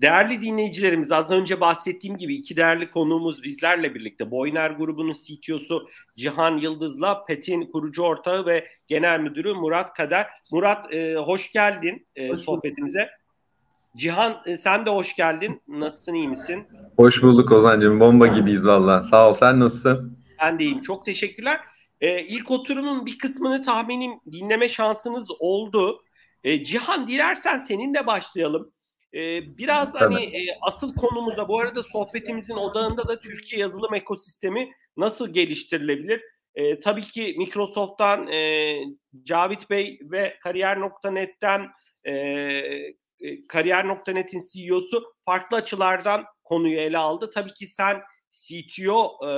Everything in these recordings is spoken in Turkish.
Değerli dinleyicilerimiz az önce bahsettiğim gibi iki değerli konuğumuz bizlerle birlikte. Boyner grubunun CTO'su Cihan Yıldız'la PET'in kurucu ortağı ve genel müdürü Murat Kader. Murat e, hoş geldin e, hoş sohbetimize. Cihan e, sen de hoş geldin. Nasılsın iyi misin? Hoş bulduk Ozan'cığım. Bomba gibiyiz valla. Sağ ol. Sen nasılsın? Ben de iyiyim. Çok teşekkürler. E, ilk oturumun bir kısmını tahminim dinleme şansınız oldu. E, Cihan dilersen seninle başlayalım. Ee, biraz Tabii. hani e, asıl konumuza bu arada sohbetimizin odağında da Türkiye yazılım ekosistemi nasıl geliştirilebilir? E, tabii ki Microsoft'tan e, Cavit Bey ve Kariyer.net'ten e, e, Kariyer.net'in CEO'su farklı açılardan konuyu ele aldı. Tabii ki sen CTO e,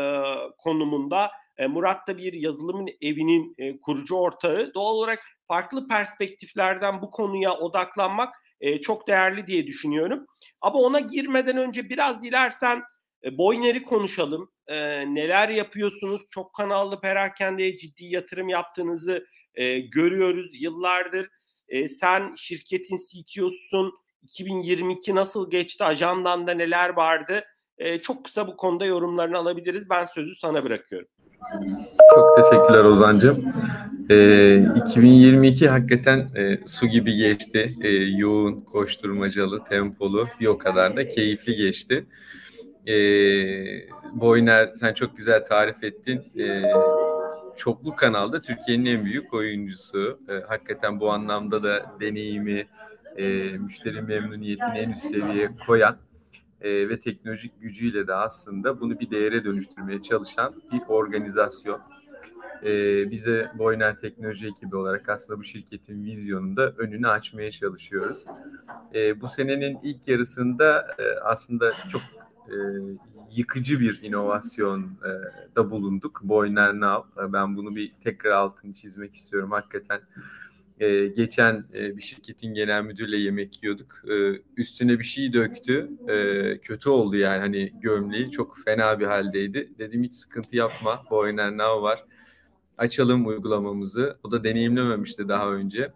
konumunda e, Murat da bir yazılım evinin e, kurucu ortağı. Doğal olarak farklı perspektiflerden bu konuya odaklanmak e, çok değerli diye düşünüyorum. Ama ona girmeden önce biraz dilersen e, Boyner'i konuşalım. E, neler yapıyorsunuz? Çok kanallı perakendeye ciddi yatırım yaptığınızı e, görüyoruz yıllardır. E, sen şirketin CTO'susun. 2022 nasıl geçti? Ajandanda neler vardı? E, çok kısa bu konuda yorumlarını alabiliriz. Ben sözü sana bırakıyorum. Çok teşekkürler Ozan'cığım. Ee, 2022 hakikaten e, su gibi geçti. E, yoğun, koşturmacalı, tempolu, bir o kadar da keyifli geçti. E, Boyner sen çok güzel tarif ettin. E, çoklu kanalda Türkiye'nin en büyük oyuncusu. E, hakikaten bu anlamda da deneyimi, e, müşteri memnuniyetini en üst seviyeye koyan e, ve teknolojik gücüyle de aslında bunu bir değere dönüştürmeye çalışan bir organizasyon. E, bize Boyner Teknoloji ekibi olarak aslında bu şirketin vizyonunda önünü açmaya çalışıyoruz. E, bu senenin ilk yarısında e, aslında çok e, yıkıcı bir inovasyon e, bulunduk. Boyner Now. Ben bunu bir tekrar altını çizmek istiyorum. Hakikaten e, geçen e, bir şirketin genel müdürle yemek yiyorduk. E, üstüne bir şey döktü. E, kötü oldu yani hani gömleği çok fena bir haldeydi. Dedim hiç sıkıntı yapma. Bu oynar ne var? Açalım uygulamamızı. O da deneyimlememişti daha önce.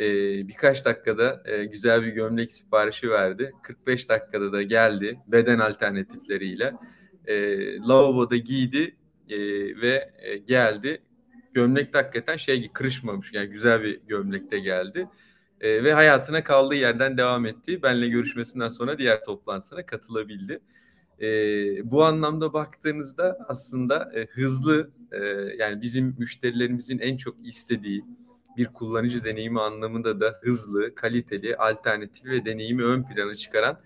E, birkaç dakikada e, güzel bir gömlek siparişi verdi. 45 dakikada da geldi beden alternatifleriyle. E, lavaboda giydi e, ve e, geldi gömlek de hakikaten şey kırışmamış. Yani güzel bir gömlekte geldi. E, ve hayatına kaldığı yerden devam etti. Benle görüşmesinden sonra diğer toplantısına katılabildi. E, bu anlamda baktığınızda aslında e, hızlı e, yani bizim müşterilerimizin en çok istediği bir kullanıcı deneyimi anlamında da hızlı, kaliteli, alternatif ve deneyimi ön plana çıkaran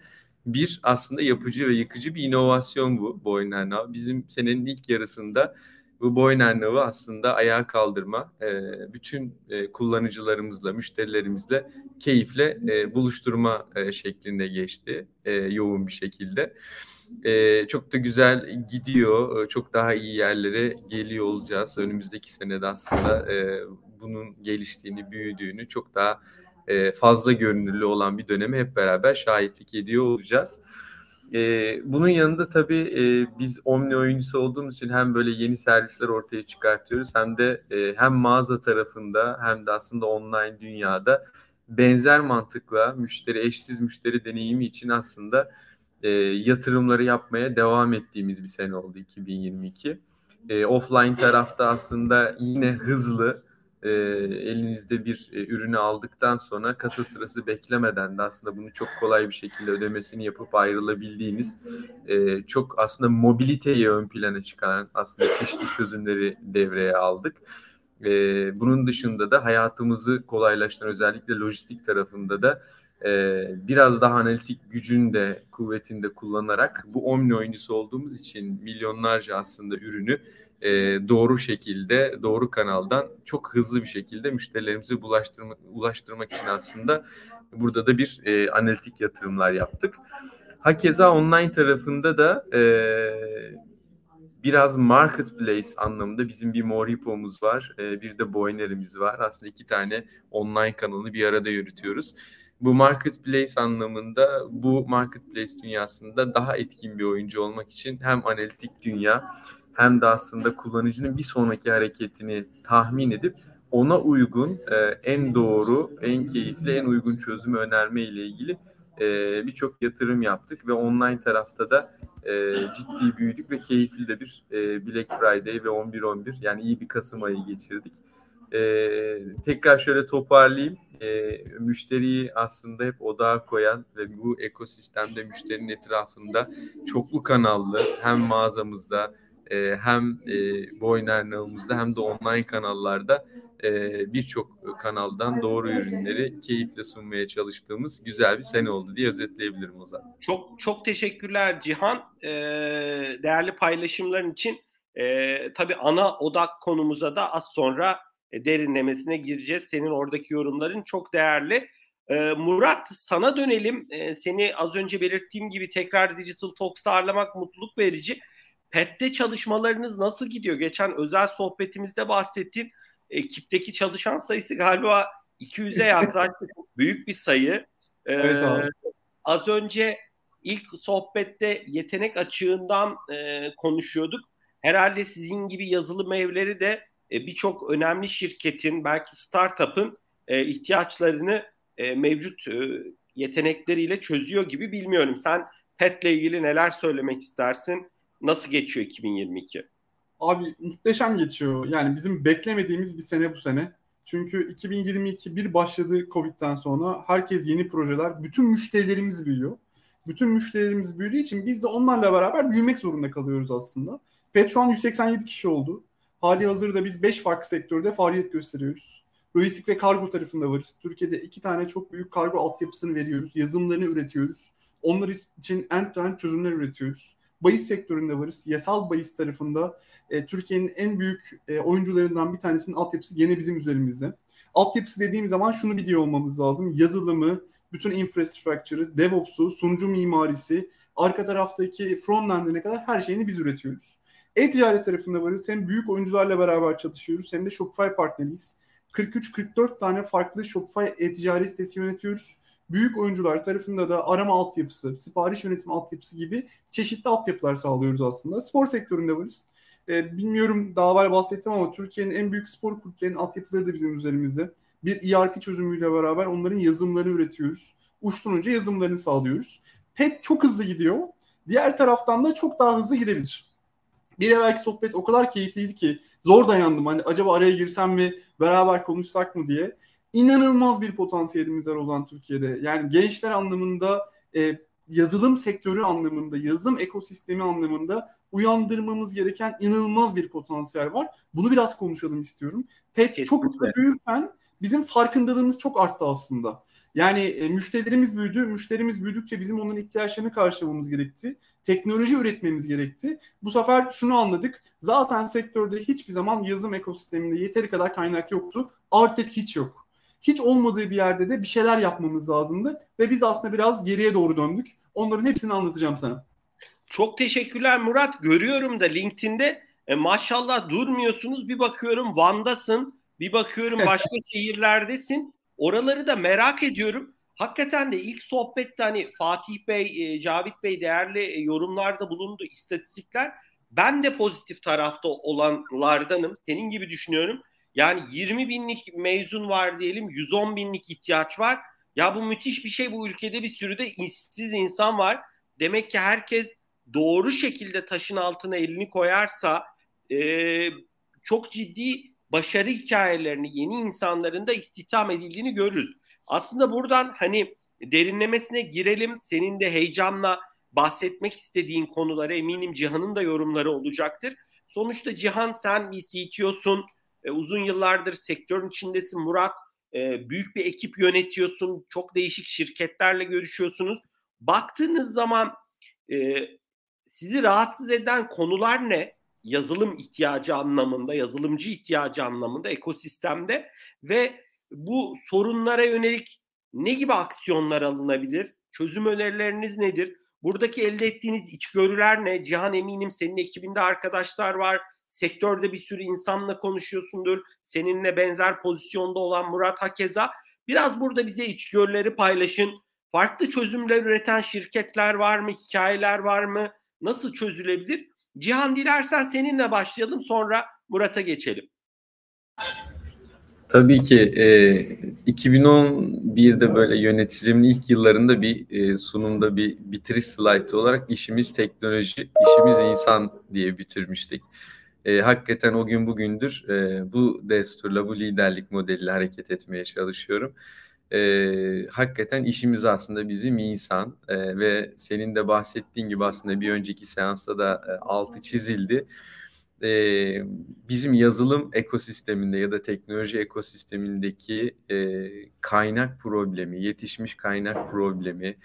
bir aslında yapıcı ve yıkıcı bir inovasyon bu Boynernav. Bizim senenin ilk yarısında bu Boyner aslında ayağa kaldırma, e, bütün e, kullanıcılarımızla, müşterilerimizle keyifle e, buluşturma e, şeklinde geçti yoğun bir şekilde. Çok da güzel gidiyor, çok daha iyi yerlere geliyor olacağız. Önümüzdeki senede aslında bunun geliştiğini, büyüdüğünü, çok daha fazla görünürlü olan bir döneme hep beraber şahitlik ediyor olacağız. E, bunun yanında tabii e, biz Omni oyuncusu olduğumuz için hem böyle yeni servisler ortaya çıkartıyoruz hem de e, hem mağaza tarafında hem de aslında online dünyada benzer mantıkla müşteri eşsiz müşteri deneyimi için aslında e, yatırımları yapmaya devam ettiğimiz bir sene oldu 2022. E, offline tarafta aslında yine hızlı e, elinizde bir e, ürünü aldıktan sonra kasa sırası beklemeden de aslında bunu çok kolay bir şekilde ödemesini yapıp ayrılabildiğiniz e, çok aslında mobiliteyi ön plana çıkaran aslında çeşitli çözümleri devreye aldık. E, bunun dışında da hayatımızı kolaylaştıran özellikle lojistik tarafında da e, biraz daha analitik gücün de kuvvetinde kullanarak bu omni oyuncusu olduğumuz için milyonlarca aslında ürünü e, doğru şekilde, doğru kanaldan çok hızlı bir şekilde müşterilerimize ulaştırmak, ulaştırmak için aslında burada da bir e, analitik yatırımlar yaptık. Hakeza online tarafında da e, biraz marketplace anlamında bizim bir Moripo'muz var, e, bir de Boyner'imiz var. Aslında iki tane online kanalını bir arada yürütüyoruz. Bu marketplace anlamında bu marketplace dünyasında daha etkin bir oyuncu olmak için hem analitik dünya hem de aslında kullanıcının bir sonraki hareketini tahmin edip ona uygun e, en doğru, en keyifli, en uygun çözümü önerme ile ilgili e, birçok yatırım yaptık ve online tarafta da e, ciddi büyüdük ve keyifli de bir Black Friday ve 11-11 yani iyi bir Kasım ayı geçirdik. Tekrar şöyle toparlayayım. Müşteriyi aslında hep odağa koyan ve bu ekosistemde müşterinin etrafında çoklu kanallı hem mağazamızda e, hem e, Boyner'nağımızda hem de online kanallarda e, birçok kanaldan doğru ürünleri keyifle sunmaya çalıştığımız güzel bir sene oldu diye özetleyebilirim o zaman. Çok çok teşekkürler Cihan. E, değerli paylaşımların için e, tabii ana odak konumuza da az sonra derinlemesine gireceğiz. Senin oradaki yorumların çok değerli. E, Murat sana dönelim. E, seni az önce belirttiğim gibi tekrar Digital Talks'ta ağırlamak mutluluk verici. PET'te çalışmalarınız nasıl gidiyor? Geçen özel sohbetimizde bahsettin. Ekipteki çalışan sayısı galiba 200'e yaklaştı. Büyük bir sayı. Ee, evet abi. Az önce ilk sohbette yetenek açığından e, konuşuyorduk. Herhalde sizin gibi yazılım evleri de e, birçok önemli şirketin belki startup'ın e, ihtiyaçlarını e, mevcut e, yetenekleriyle çözüyor gibi bilmiyorum. Sen PET'le ilgili neler söylemek istersin? Nasıl geçiyor 2022? Abi muhteşem geçiyor. Yani bizim beklemediğimiz bir sene bu sene. Çünkü 2022 bir başladı Covid'den sonra. Herkes yeni projeler. Bütün müşterilerimiz büyüyor. Bütün müşterilerimiz büyüdüğü için biz de onlarla beraber büyümek zorunda kalıyoruz aslında. PET şu an 187 kişi oldu. Hali hazırda biz 5 farklı sektörde faaliyet gösteriyoruz. Lojistik ve kargo tarafında varız. Türkiye'de iki tane çok büyük kargo altyapısını veriyoruz. Yazılımlarını üretiyoruz. Onlar için end-to-end çözümler üretiyoruz bahis sektöründe varız. Yasal bahis tarafında e, Türkiye'nin en büyük e, oyuncularından bir tanesinin altyapısı gene bizim üzerimizde. Altyapısı dediğim zaman şunu biliyor olmamız lazım. Yazılımı, bütün infrastructure'ı, DevOps'u, sunucu mimarisi, arka taraftaki frontend'ine kadar her şeyini biz üretiyoruz. E-ticaret tarafında varız. Hem büyük oyuncularla beraber çalışıyoruz hem de Shopify partneriyiz. 43-44 tane farklı Shopify e-ticaret sitesi yönetiyoruz büyük oyuncular tarafında da arama altyapısı, sipariş yönetim altyapısı gibi çeşitli altyapılar sağlıyoruz aslında. Spor sektöründe varız. E, bilmiyorum daha evvel bahsettim ama Türkiye'nin en büyük spor kulüplerinin altyapıları da bizim üzerimizde. Bir ERP çözümüyle beraber onların yazılımlarını üretiyoruz. Uçtan önce yazılımlarını sağlıyoruz. PET çok hızlı gidiyor. Diğer taraftan da çok daha hızlı gidebilir. Bir evvelki sohbet o kadar keyifliydi ki zor dayandım. Hani acaba araya girsem mi beraber konuşsak mı diye inanılmaz bir potansiyelimiz var Ozan Türkiye'de. Yani gençler anlamında e, yazılım sektörü anlamında, yazılım ekosistemi anlamında uyandırmamız gereken inanılmaz bir potansiyel var. Bunu biraz konuşalım istiyorum. Pek çok büyürken bizim farkındalığımız çok arttı aslında. Yani e, müşterilerimiz büyüdü. Müşterimiz büyüdükçe bizim onların ihtiyaçlarını karşılamamız gerekti. Teknoloji üretmemiz gerekti. Bu sefer şunu anladık. Zaten sektörde hiçbir zaman yazılım ekosisteminde yeteri kadar kaynak yoktu. Artık hiç yok hiç olmadığı bir yerde de bir şeyler yapmamız lazımdı. Ve biz aslında biraz geriye doğru döndük. Onların hepsini anlatacağım sana. Çok teşekkürler Murat. Görüyorum da LinkedIn'de e, maşallah durmuyorsunuz. Bir bakıyorum Van'dasın. Bir bakıyorum başka şehirlerdesin. Oraları da merak ediyorum. Hakikaten de ilk sohbette hani Fatih Bey, e, Cavit Bey değerli e, yorumlarda bulundu istatistikler. Ben de pozitif tarafta olanlardanım. Senin gibi düşünüyorum. Yani 20 binlik mezun var diyelim 110 binlik ihtiyaç var. Ya bu müthiş bir şey bu ülkede bir sürü de işsiz insan var. Demek ki herkes doğru şekilde taşın altına elini koyarsa e, çok ciddi başarı hikayelerini yeni insanların da istihdam edildiğini görürüz. Aslında buradan hani derinlemesine girelim. Senin de heyecanla bahsetmek istediğin konulara eminim Cihan'ın da yorumları olacaktır. Sonuçta Cihan sen bir CTO'sun e, uzun yıllardır sektörün içindesin Murat. E, büyük bir ekip yönetiyorsun. Çok değişik şirketlerle görüşüyorsunuz. Baktığınız zaman e, sizi rahatsız eden konular ne? Yazılım ihtiyacı anlamında, yazılımcı ihtiyacı anlamında ekosistemde ve bu sorunlara yönelik ne gibi aksiyonlar alınabilir? Çözüm önerileriniz nedir? Buradaki elde ettiğiniz içgörüler ne? Cihan eminim senin ekibinde arkadaşlar var sektörde bir sürü insanla konuşuyorsundur. Seninle benzer pozisyonda olan Murat Hakeza. Biraz burada bize içgörüleri paylaşın. Farklı çözümler üreten şirketler var mı? Hikayeler var mı? Nasıl çözülebilir? Cihan dilersen seninle başlayalım sonra Murat'a geçelim. Tabii ki e, 2011'de böyle yöneticiliğimin ilk yıllarında bir e, sunumda bir bitiriş slaytı olarak işimiz teknoloji, işimiz insan diye bitirmiştik. E, hakikaten o gün bugündür e, bu desturla, bu liderlik modeliyle hareket etmeye çalışıyorum. E, hakikaten işimiz aslında bizim insan e, ve senin de bahsettiğin gibi aslında bir önceki seansta da e, altı çizildi e, bizim yazılım ekosisteminde ya da teknoloji ekosistemindeki e, kaynak problemi, yetişmiş kaynak problemi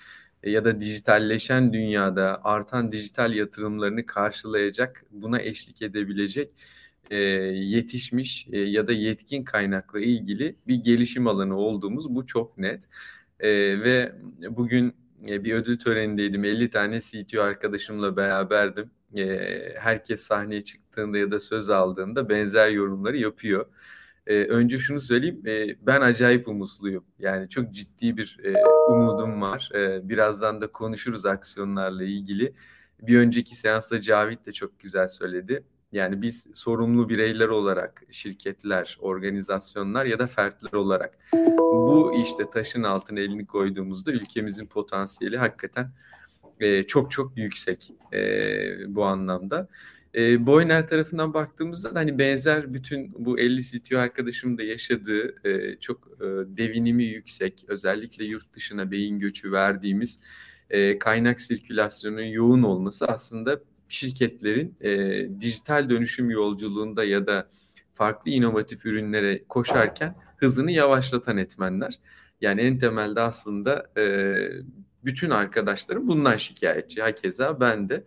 ya da dijitalleşen dünyada artan dijital yatırımlarını karşılayacak, buna eşlik edebilecek e, yetişmiş e, ya da yetkin kaynakla ilgili bir gelişim alanı olduğumuz bu çok net. E, ve bugün e, bir ödül törenindeydim. 50 tane CTO arkadaşımla beraberdim e, herkes sahneye çıktığında ya da söz aldığında benzer yorumları yapıyor. E, önce şunu söyleyeyim, e, ben acayip umutluyum. Yani çok ciddi bir e, umudum var. E, birazdan da konuşuruz aksiyonlarla ilgili. Bir önceki seansta Cavit de çok güzel söyledi. Yani biz sorumlu bireyler olarak, şirketler, organizasyonlar ya da fertler olarak bu işte taşın altına elini koyduğumuzda ülkemizin potansiyeli hakikaten e, çok çok yüksek e, bu anlamda. E, Boyner tarafından baktığımızda da hani benzer bütün bu 50 CTO arkadaşım da yaşadığı e, çok e, devinimi yüksek özellikle yurt dışına beyin göçü verdiğimiz e, kaynak sirkülasyonunun yoğun olması aslında şirketlerin e, dijital dönüşüm yolculuğunda ya da farklı inovatif ürünlere koşarken hızını yavaşlatan etmenler. Yani en temelde aslında e, bütün arkadaşlarım bundan şikayetçi. Hakeza ben de.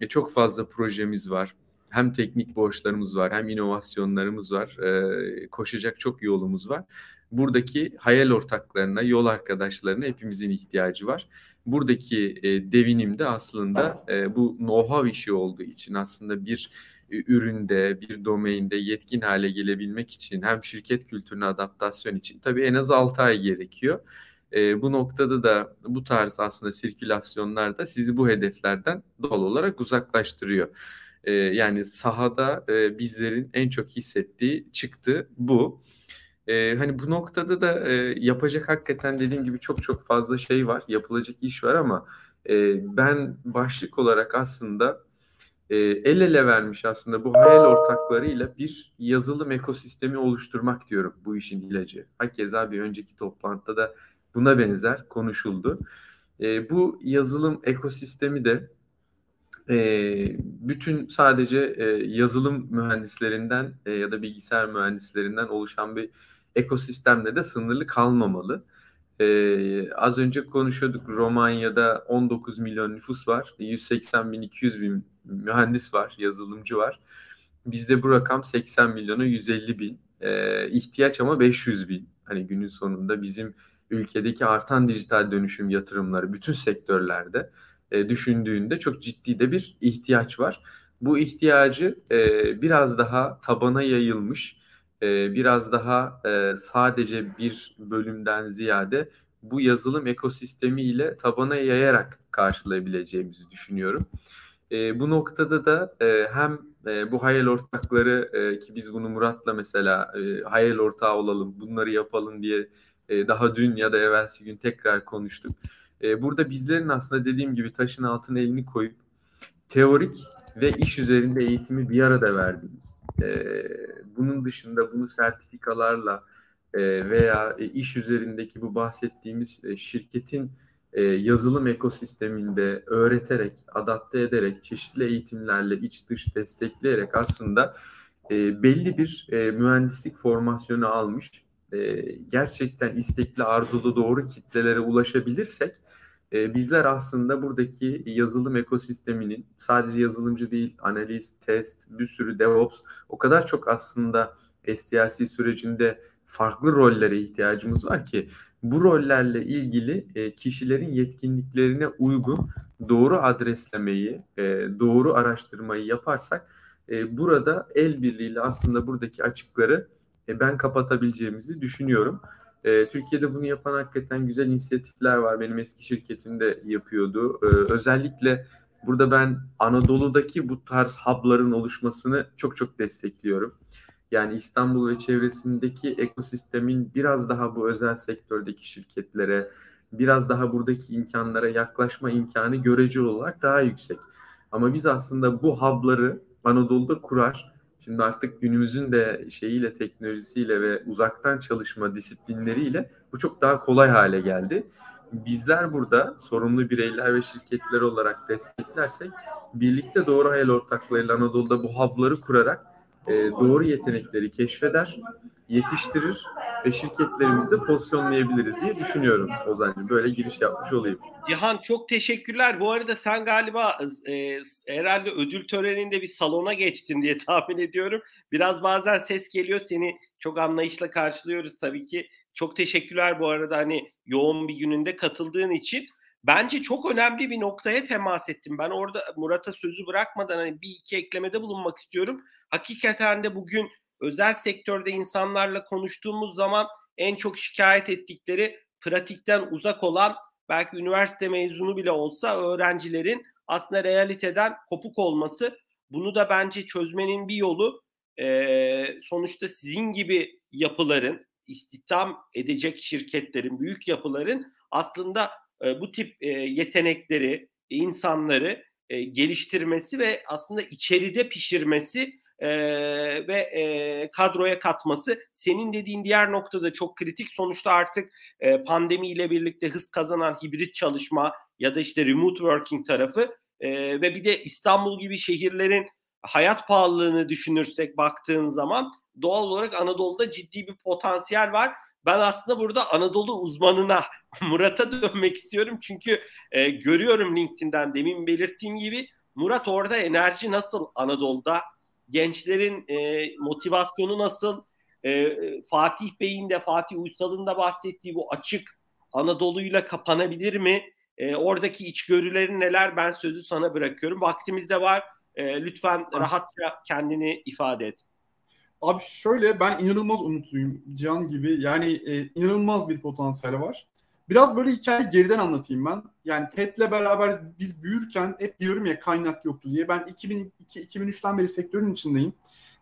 E, çok fazla projemiz var. Hem teknik borçlarımız var, hem inovasyonlarımız var. E, koşacak çok yolumuz var. Buradaki hayal ortaklarına, yol arkadaşlarına hepimizin ihtiyacı var. Buradaki e, devinim de aslında e, bu know-how işi olduğu için aslında bir üründe, bir domainde yetkin hale gelebilmek için hem şirket kültürüne adaptasyon için tabii en az 6 ay gerekiyor. E, bu noktada da bu tarz aslında sirkülasyonlar da sizi bu hedeflerden doğal olarak uzaklaştırıyor. E, yani sahada e, bizlerin en çok hissettiği çıktı bu. E, hani bu noktada da e, yapacak hakikaten dediğim gibi çok çok fazla şey var, yapılacak iş var ama e, ben başlık olarak aslında e, el ele vermiş aslında bu hayal ortaklarıyla bir yazılım ekosistemi oluşturmak diyorum bu işin ilacı. Hakeza bir önceki toplantıda da buna benzer konuşuldu. E, bu yazılım ekosistemi de e, bütün sadece e, yazılım mühendislerinden e, ya da bilgisayar mühendislerinden oluşan bir ekosistemle de sınırlı kalmamalı. Ee, az önce konuşuyorduk Romanya'da 19 milyon nüfus var. 180 bin 200 bin mühendis var, yazılımcı var. Bizde bu rakam 80 milyonu 150 bin. Ee, ihtiyaç ama 500 bin. Hani günün sonunda bizim ülkedeki artan dijital dönüşüm yatırımları bütün sektörlerde e, düşündüğünde çok ciddi de bir ihtiyaç var. Bu ihtiyacı e, biraz daha tabana yayılmış, e, biraz daha e, sadece bir bölümden ziyade bu yazılım ekosistemi ile tabana yayarak karşılayabileceğimizi düşünüyorum. E, bu noktada da e, hem e, bu hayal ortakları e, ki biz bunu Murat'la mesela e, hayal ortağı olalım, bunları yapalım diye e, daha dün ya da evvelsi gün tekrar konuştuk. E, burada bizlerin aslında dediğim gibi taşın altına elini koyup teorik ve iş üzerinde eğitimi bir arada verdiğimiz, e, bunun dışında bunu sertifikalarla e, veya e, iş üzerindeki bu bahsettiğimiz e, şirketin e, yazılım ekosisteminde öğreterek, adapte ederek, çeşitli eğitimlerle iç dış destekleyerek aslında e, belli bir e, mühendislik formasyonu almış e, gerçekten istekli, arzulu doğru kitlelere ulaşabilirsek e, bizler aslında buradaki yazılım ekosisteminin sadece yazılımcı değil, analiz, test, bir sürü DevOps o kadar çok aslında STLC sürecinde farklı rollere ihtiyacımız var ki bu rollerle ilgili e, kişilerin yetkinliklerine uygun doğru adreslemeyi, e, doğru araştırmayı yaparsak e, burada el birliğiyle aslında buradaki açıkları e, ben kapatabileceğimizi düşünüyorum. E, Türkiye'de bunu yapan hakikaten güzel inisiyatifler var. Benim eski şirketim de yapıyordu. E, özellikle burada ben Anadolu'daki bu tarz hub'ların oluşmasını çok çok destekliyorum. Yani İstanbul ve çevresindeki ekosistemin biraz daha bu özel sektördeki şirketlere, biraz daha buradaki imkanlara yaklaşma imkanı göreceli olarak daha yüksek. Ama biz aslında bu hub'ları Anadolu'da kurar. Şimdi artık günümüzün de şeyiyle, teknolojisiyle ve uzaktan çalışma disiplinleriyle bu çok daha kolay hale geldi. Bizler burada sorumlu bireyler ve şirketler olarak desteklersek birlikte doğru hayal ortaklığıyla Anadolu'da bu hub'ları kurarak e, doğru yetenekleri keşfeder, yetiştirir ve şirketlerimizde pozisyonlayabiliriz diye düşünüyorum Ozan'cığım. Böyle giriş yapmış olayım. Cihan çok teşekkürler. Bu arada sen galiba e, herhalde ödül töreninde bir salona geçtin diye tahmin ediyorum. Biraz bazen ses geliyor. Seni çok anlayışla karşılıyoruz tabii ki. Çok teşekkürler bu arada hani yoğun bir gününde katıldığın için. Bence çok önemli bir noktaya temas ettim. Ben orada Murat'a sözü bırakmadan hani bir iki eklemede bulunmak istiyorum. Hakikaten de bugün özel sektörde insanlarla konuştuğumuz zaman en çok şikayet ettikleri pratikten uzak olan belki üniversite mezunu bile olsa öğrencilerin aslında realiteden kopuk olması. Bunu da bence çözmenin bir yolu e, sonuçta sizin gibi yapıların, istihdam edecek şirketlerin, büyük yapıların aslında e, bu tip e, yetenekleri, insanları e, geliştirmesi ve aslında içeride pişirmesi e, ve e, kadroya katması. Senin dediğin diğer noktada çok kritik. Sonuçta artık e, pandemiyle birlikte hız kazanan hibrit çalışma ya da işte remote working tarafı e, ve bir de İstanbul gibi şehirlerin hayat pahalılığını düşünürsek baktığın zaman doğal olarak Anadolu'da ciddi bir potansiyel var. Ben aslında burada Anadolu uzmanına Murat'a dönmek istiyorum. Çünkü e, görüyorum LinkedIn'den demin belirttiğim gibi Murat orada enerji nasıl Anadolu'da? Gençlerin e, motivasyonu nasıl? E, Fatih Bey'in de Fatih Uysal'ın da bahsettiği bu açık Anadolu'yla kapanabilir mi? E, oradaki içgörülerin neler? Ben sözü sana bırakıyorum. Vaktimiz de var. E, lütfen rahatça kendini ifade et. Abi şöyle ben inanılmaz umutluyum Can gibi. Yani e, inanılmaz bir potansiyel var. Biraz böyle hikayeyi geriden anlatayım ben. Yani PET'le beraber biz büyürken hep diyorum ya kaynak yoktu diye. Ben 2002-2003'ten beri sektörün içindeyim.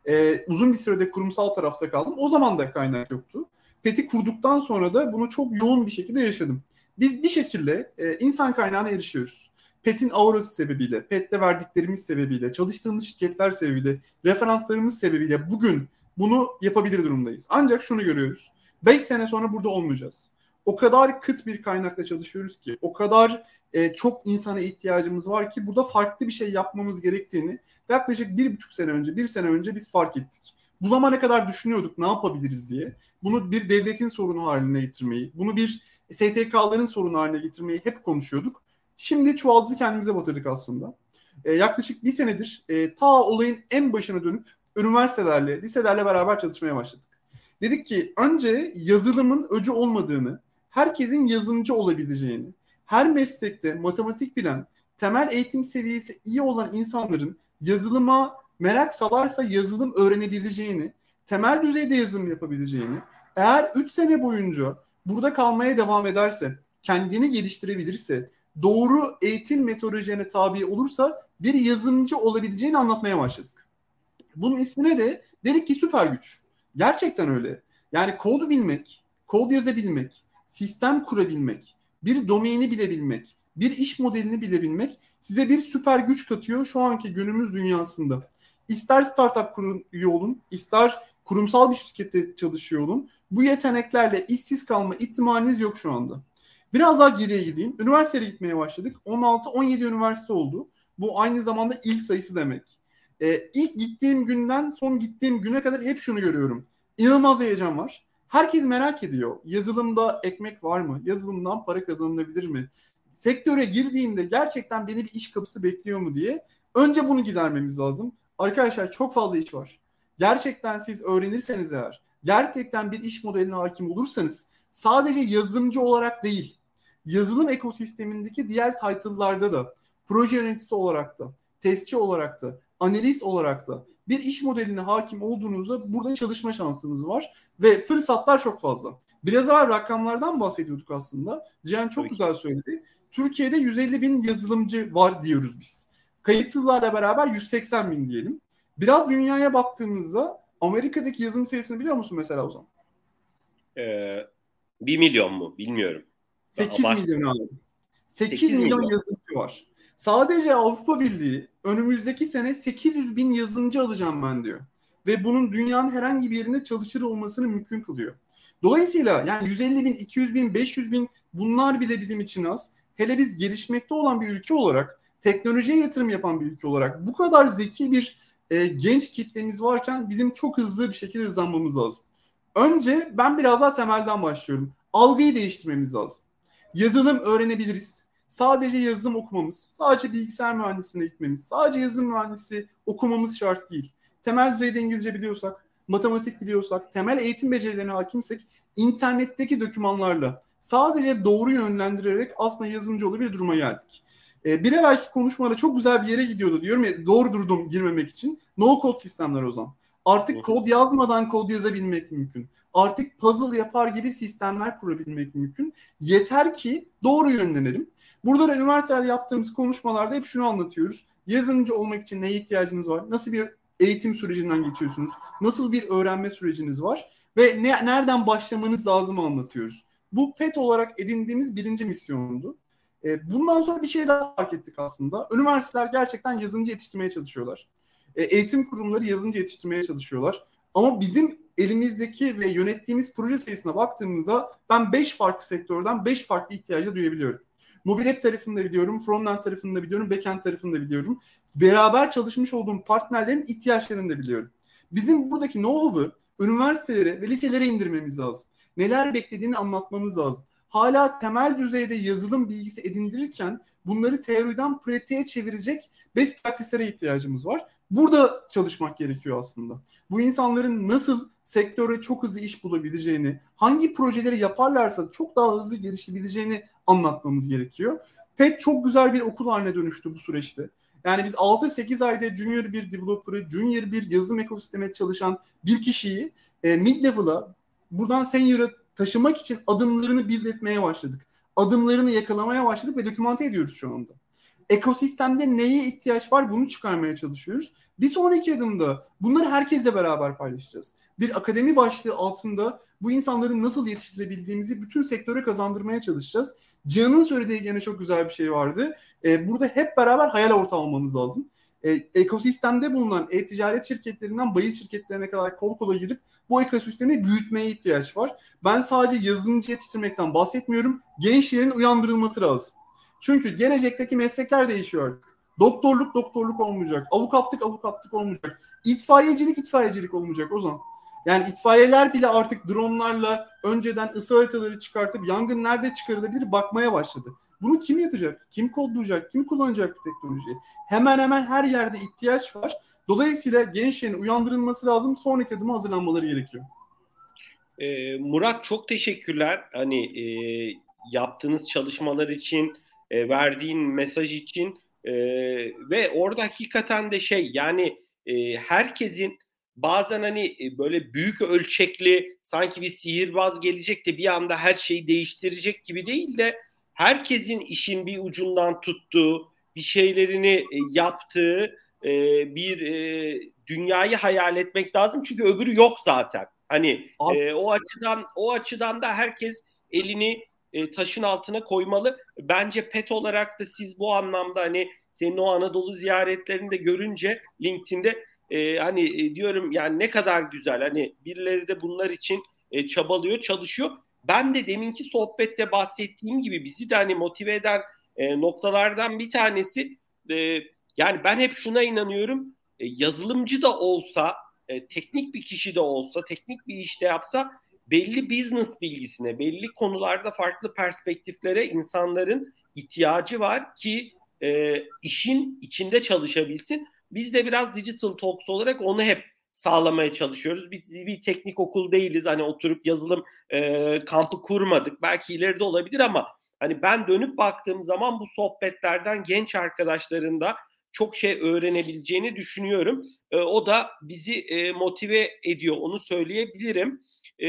Ee, uzun bir sürede kurumsal tarafta kaldım. O zaman da kaynak yoktu. PET'i kurduktan sonra da bunu çok yoğun bir şekilde yaşadım. Biz bir şekilde e, insan kaynağına erişiyoruz. PET'in aurası sebebiyle, PET'te verdiklerimiz sebebiyle, çalıştığımız şirketler sebebiyle, referanslarımız sebebiyle bugün bunu yapabilir durumdayız. Ancak şunu görüyoruz. 5 sene sonra burada olmayacağız. O kadar kıt bir kaynakla çalışıyoruz ki, o kadar e, çok insana ihtiyacımız var ki burada farklı bir şey yapmamız gerektiğini yaklaşık bir buçuk sene önce, bir sene önce biz fark ettik. Bu zamana kadar düşünüyorduk ne yapabiliriz diye. Bunu bir devletin sorunu haline getirmeyi, bunu bir STK'ların sorunu haline getirmeyi hep konuşuyorduk. Şimdi çuvaldızı kendimize batırdık aslında. E, yaklaşık bir senedir e, ta olayın en başına dönüp üniversitelerle, liselerle beraber çalışmaya başladık. Dedik ki önce yazılımın öcü olmadığını, herkesin yazılımcı olabileceğini, her meslekte matematik bilen, temel eğitim seviyesi iyi olan insanların yazılıma merak salarsa yazılım öğrenebileceğini, temel düzeyde yazılım yapabileceğini, eğer 3 sene boyunca burada kalmaya devam ederse, kendini geliştirebilirse, doğru eğitim metodolojilerine tabi olursa bir yazılımcı olabileceğini anlatmaya başladık. Bunun ismine de dedik ki süper güç. Gerçekten öyle. Yani kod bilmek, kod yazabilmek, sistem kurabilmek, bir domaini bilebilmek, bir iş modelini bilebilmek size bir süper güç katıyor şu anki günümüz dünyasında. İster startup kuruyor olun, ister kurumsal bir şirkette çalışıyor olun. Bu yeteneklerle işsiz kalma ihtimaliniz yok şu anda. Biraz daha geriye gideyim. Üniversiteye gitmeye başladık. 16-17 üniversite oldu. Bu aynı zamanda il sayısı demek. Ee, ilk gittiğim günden son gittiğim güne kadar hep şunu görüyorum. İnanılmaz bir heyecan var. Herkes merak ediyor. Yazılımda ekmek var mı? Yazılımdan para kazanılabilir mi? Sektöre girdiğimde gerçekten beni bir iş kapısı bekliyor mu diye önce bunu gidermemiz lazım. Arkadaşlar çok fazla iş var. Gerçekten siz öğrenirseniz eğer, gerçekten bir iş modeline hakim olursanız sadece yazılımcı olarak değil, yazılım ekosistemindeki diğer title'larda da proje yöneticisi olarak da, testçi olarak da, analist olarak da bir iş modeline hakim olduğunuzda burada çalışma şansınız var ve fırsatlar çok fazla. Biraz evvel rakamlardan bahsediyorduk aslında. Cihan çok Tabii. güzel söyledi. Türkiye'de 150 bin yazılımcı var diyoruz biz. Kayıtsızlarla beraber 180 bin diyelim. Biraz dünyaya baktığımızda Amerika'daki yazılım sayısını biliyor musun mesela o zaman? Ee, 1 milyon mu? Bilmiyorum. 8 Abart- milyon abi. 8, 8 milyon, milyon. yazılımcı var. Sadece Avrupa Birliği önümüzdeki sene 800 bin yazılımcı alacağım ben diyor. Ve bunun dünyanın herhangi bir yerinde çalışır olmasını mümkün kılıyor. Dolayısıyla yani 150 bin, 200 bin, 500 bin bunlar bile bizim için az. Hele biz gelişmekte olan bir ülke olarak, teknolojiye yatırım yapan bir ülke olarak bu kadar zeki bir e, genç kitlemiz varken bizim çok hızlı bir şekilde hızlanmamız lazım. Önce ben biraz daha temelden başlıyorum. Algıyı değiştirmemiz lazım. Yazılım öğrenebiliriz. Sadece yazılım okumamız, sadece bilgisayar mühendisliğine gitmemiz, sadece yazılım mühendisi okumamız şart değil. Temel düzeyde İngilizce biliyorsak, matematik biliyorsak, temel eğitim becerilerine hakimsek internetteki dokümanlarla sadece doğru yönlendirerek aslında yazılımcı olabilir duruma geldik. Ee, bir evvelki konuşmada çok güzel bir yere gidiyordu diyorum ya doğru durdum girmemek için. No code sistemler o zaman. Artık kod yazmadan kod yazabilmek mümkün. Artık puzzle yapar gibi sistemler kurabilmek mümkün. Yeter ki doğru yönlenelim. Burada da üniversitede yaptığımız konuşmalarda hep şunu anlatıyoruz. Yazılımcı olmak için neye ihtiyacınız var? Nasıl bir eğitim sürecinden geçiyorsunuz? Nasıl bir öğrenme süreciniz var? Ve ne, nereden başlamanız lazım anlatıyoruz. Bu PET olarak edindiğimiz birinci misyondu. E, bundan sonra bir şey daha fark ettik aslında. Üniversiteler gerçekten yazılımcı yetiştirmeye çalışıyorlar. E, eğitim kurumları yazılımcı yetiştirmeye çalışıyorlar. Ama bizim elimizdeki ve yönettiğimiz proje sayısına baktığımızda ben 5 farklı sektörden 5 farklı ihtiyaca duyabiliyorum. Mobil app tarafını da biliyorum, frontend tarafını da biliyorum, backend tarafını da biliyorum. Beraber çalışmış olduğum partnerlerin ihtiyaçlarını da biliyorum. Bizim buradaki know-how'ı üniversitelere ve liselere indirmemiz lazım. Neler beklediğini anlatmamız lazım. Hala temel düzeyde yazılım bilgisi edindirirken bunları teoriden pratiğe çevirecek best practice'lere ihtiyacımız var. Burada çalışmak gerekiyor aslında. Bu insanların nasıl sektöre çok hızlı iş bulabileceğini, hangi projeleri yaparlarsa çok daha hızlı gelişebileceğini anlatmamız gerekiyor. PET çok güzel bir okul haline dönüştü bu süreçte. Yani biz 6-8 ayda junior bir developer'ı, junior bir yazılım ekosisteme çalışan bir kişiyi e, mid level'a buradan senior'a taşımak için adımlarını build etmeye başladık. Adımlarını yakalamaya başladık ve dokümante ediyoruz şu anda. Ekosistemde neye ihtiyaç var bunu çıkarmaya çalışıyoruz. Bir sonraki adımda bunları herkesle beraber paylaşacağız. Bir akademi başlığı altında bu insanları nasıl yetiştirebildiğimizi bütün sektöre kazandırmaya çalışacağız. Cihan'ın söylediği gene çok güzel bir şey vardı. Ee, burada hep beraber hayal ortağı olmamız lazım. Ee, ekosistemde bulunan e-ticaret şirketlerinden bahis şirketlerine kadar kol kola girip bu ekosistemi büyütmeye ihtiyaç var. Ben sadece yazılımcı yetiştirmekten bahsetmiyorum. Gençlerin uyandırılması lazım. Çünkü gelecekteki meslekler değişiyor. Doktorluk doktorluk olmayacak. Avukatlık avukatlık olmayacak. İtfaiyecilik itfaiyecilik olmayacak o zaman. Yani itfaiyeler bile artık dronlarla önceden ısı haritaları çıkartıp yangın nerede çıkarılabilir bakmaya başladı. Bunu kim yapacak? Kim kodlayacak? Kim kullanacak bu teknolojiyi? Hemen hemen her yerde ihtiyaç var. Dolayısıyla gençlerin uyandırılması lazım. Sonraki adıma hazırlanmaları gerekiyor. Ee, Murat çok teşekkürler. Hani e, yaptığınız çalışmalar için, e, verdiğin mesaj için e, ve orada hakikaten de şey yani e, herkesin bazen hani e, böyle büyük ölçekli sanki bir sihirbaz gelecek de bir anda her şeyi değiştirecek gibi değil de herkesin işin bir ucundan tuttuğu, bir şeylerini e, yaptığı e, bir dünyayı hayal etmek lazım çünkü öbürü yok zaten. Hani e, o açıdan o açıdan da herkes elini e, taşın altına koymalı. Bence pet olarak da siz bu anlamda hani senin o Anadolu ziyaretlerini de görünce LinkedIn'de e, hani e, diyorum yani ne kadar güzel hani birileri de bunlar için e, çabalıyor, çalışıyor. Ben de deminki sohbette bahsettiğim gibi bizi de hani motive eden e, noktalardan bir tanesi e, yani ben hep şuna inanıyorum e, yazılımcı da olsa e, teknik bir kişi de olsa teknik bir işte yapsa belli business bilgisine belli konularda farklı perspektiflere insanların ihtiyacı var ki e, işin içinde çalışabilsin. Biz de biraz Digital Talks olarak onu hep sağlamaya çalışıyoruz. Bir, bir teknik okul değiliz. Hani oturup yazılım e, kampı kurmadık. Belki ileride olabilir ama hani ben dönüp baktığım zaman bu sohbetlerden genç arkadaşların da çok şey öğrenebileceğini düşünüyorum. E, o da bizi e, motive ediyor. Onu söyleyebilirim. E,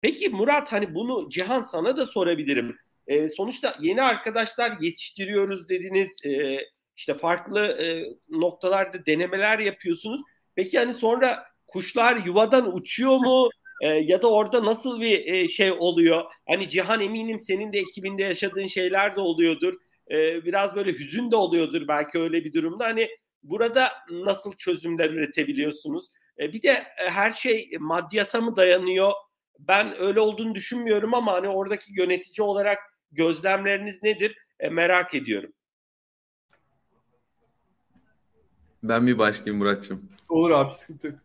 peki Murat hani bunu Cihan sana da sorabilirim. E, sonuçta yeni arkadaşlar yetiştiriyoruz dediniz. E, işte farklı e, noktalarda denemeler yapıyorsunuz. Peki hani sonra kuşlar yuvadan uçuyor mu? E, ya da orada nasıl bir e, şey oluyor? Hani Cihan eminim senin de ekibinde yaşadığın şeyler de oluyordur. E, biraz böyle hüzün de oluyordur belki öyle bir durumda. Hani burada nasıl çözümler üretebiliyorsunuz? E, bir de e, her şey maddiyata mı dayanıyor? Ben öyle olduğunu düşünmüyorum ama hani oradaki yönetici olarak gözlemleriniz nedir? E, merak ediyorum. Ben bir başlayayım Muratçım. Olur abi sıkıntı yok.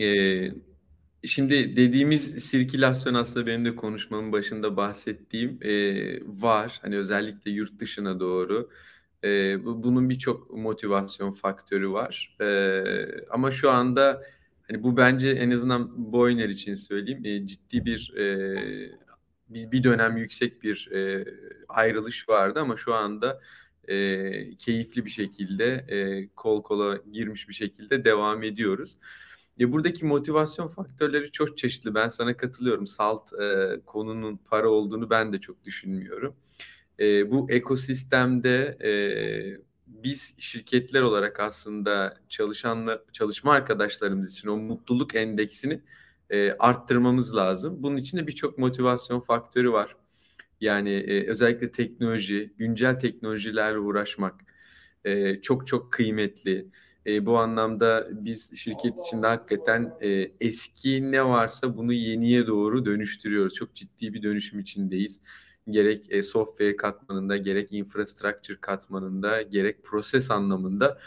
Ee, şimdi dediğimiz sirkülasyon aslında benim de konuşmamın başında bahsettiğim e, var. Hani özellikle yurt dışına doğru. E, bu, bunun birçok motivasyon faktörü var. E, ama şu anda hani bu bence en azından Boyner için söyleyeyim e, ciddi bir, e, bir bir dönem yüksek bir e, ayrılış vardı ama şu anda e, keyifli bir şekilde e, kol kola girmiş bir şekilde devam ediyoruz. E, buradaki motivasyon faktörleri çok çeşitli. Ben sana katılıyorum. Salt e, konunun para olduğunu ben de çok düşünmüyorum. E, bu ekosistemde e, biz şirketler olarak aslında çalışanla çalışma arkadaşlarımız için o mutluluk endeksini e, arttırmamız lazım. Bunun için de birçok motivasyon faktörü var. Yani e, özellikle teknoloji, güncel teknolojilerle uğraşmak e, çok çok kıymetli. E, bu anlamda biz şirket içinde hakikaten e, eski ne varsa bunu yeniye doğru dönüştürüyoruz. Çok ciddi bir dönüşüm içindeyiz. Gerek e, software katmanında, gerek infrastructure katmanında, gerek proses anlamında,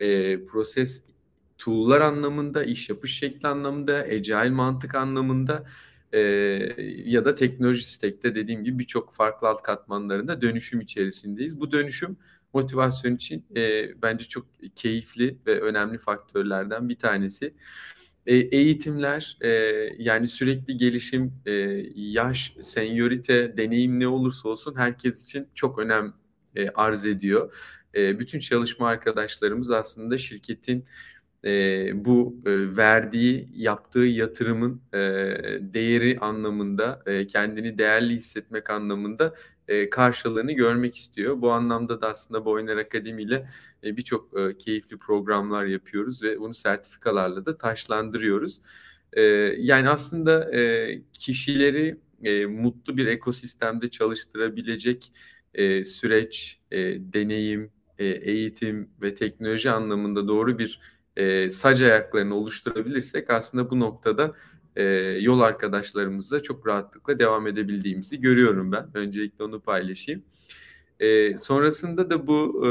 e, proses tool'lar anlamında, iş yapış şekli anlamında, agile mantık anlamında e, ya da teknoloji stack'te dediğim gibi birçok farklı alt katmanlarında dönüşüm içerisindeyiz. Bu dönüşüm motivasyon için e, bence çok keyifli ve önemli faktörlerden bir tanesi. E, eğitimler e, yani sürekli gelişim, e, yaş, senyorite, deneyim ne olursa olsun herkes için çok önem e, arz ediyor. E, bütün çalışma arkadaşlarımız aslında şirketin e, bu e, verdiği, yaptığı yatırımın e, değeri anlamında, e, kendini değerli hissetmek anlamında e, karşılığını görmek istiyor. Bu anlamda da aslında Boyner Akademi ile e, birçok e, keyifli programlar yapıyoruz ve bunu sertifikalarla da taşlandırıyoruz. Yani aslında kişileri mutlu bir ekosistemde çalıştırabilecek e, süreç, deneyim, eğitim ve teknoloji anlamında doğru bir e, sac ayaklarını oluşturabilirsek aslında bu noktada e, yol arkadaşlarımızla çok rahatlıkla devam edebildiğimizi görüyorum ben. Öncelikle onu paylaşayım. E, sonrasında da bu e,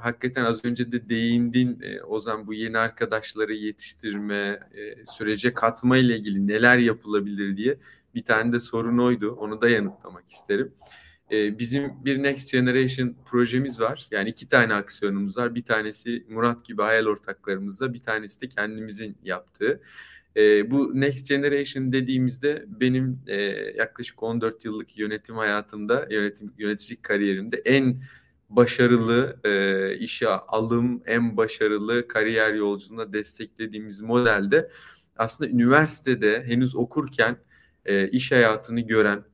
hakikaten az önce de değindin e, Ozan bu yeni arkadaşları yetiştirme, e, sürece katma ile ilgili neler yapılabilir diye bir tane de sorun oydu. Onu da yanıtlamak isterim. E, bizim bir Next Generation projemiz var. Yani iki tane aksiyonumuz var. Bir tanesi Murat gibi hayal ortaklarımızla, bir tanesi de kendimizin yaptığı. E, bu Next Generation dediğimizde benim e, yaklaşık 14 yıllık yönetim hayatımda, yönetim yöneticilik kariyerimde en başarılı e, işe alım, en başarılı kariyer yolculuğunda desteklediğimiz modelde aslında üniversitede henüz okurken e, iş hayatını gören,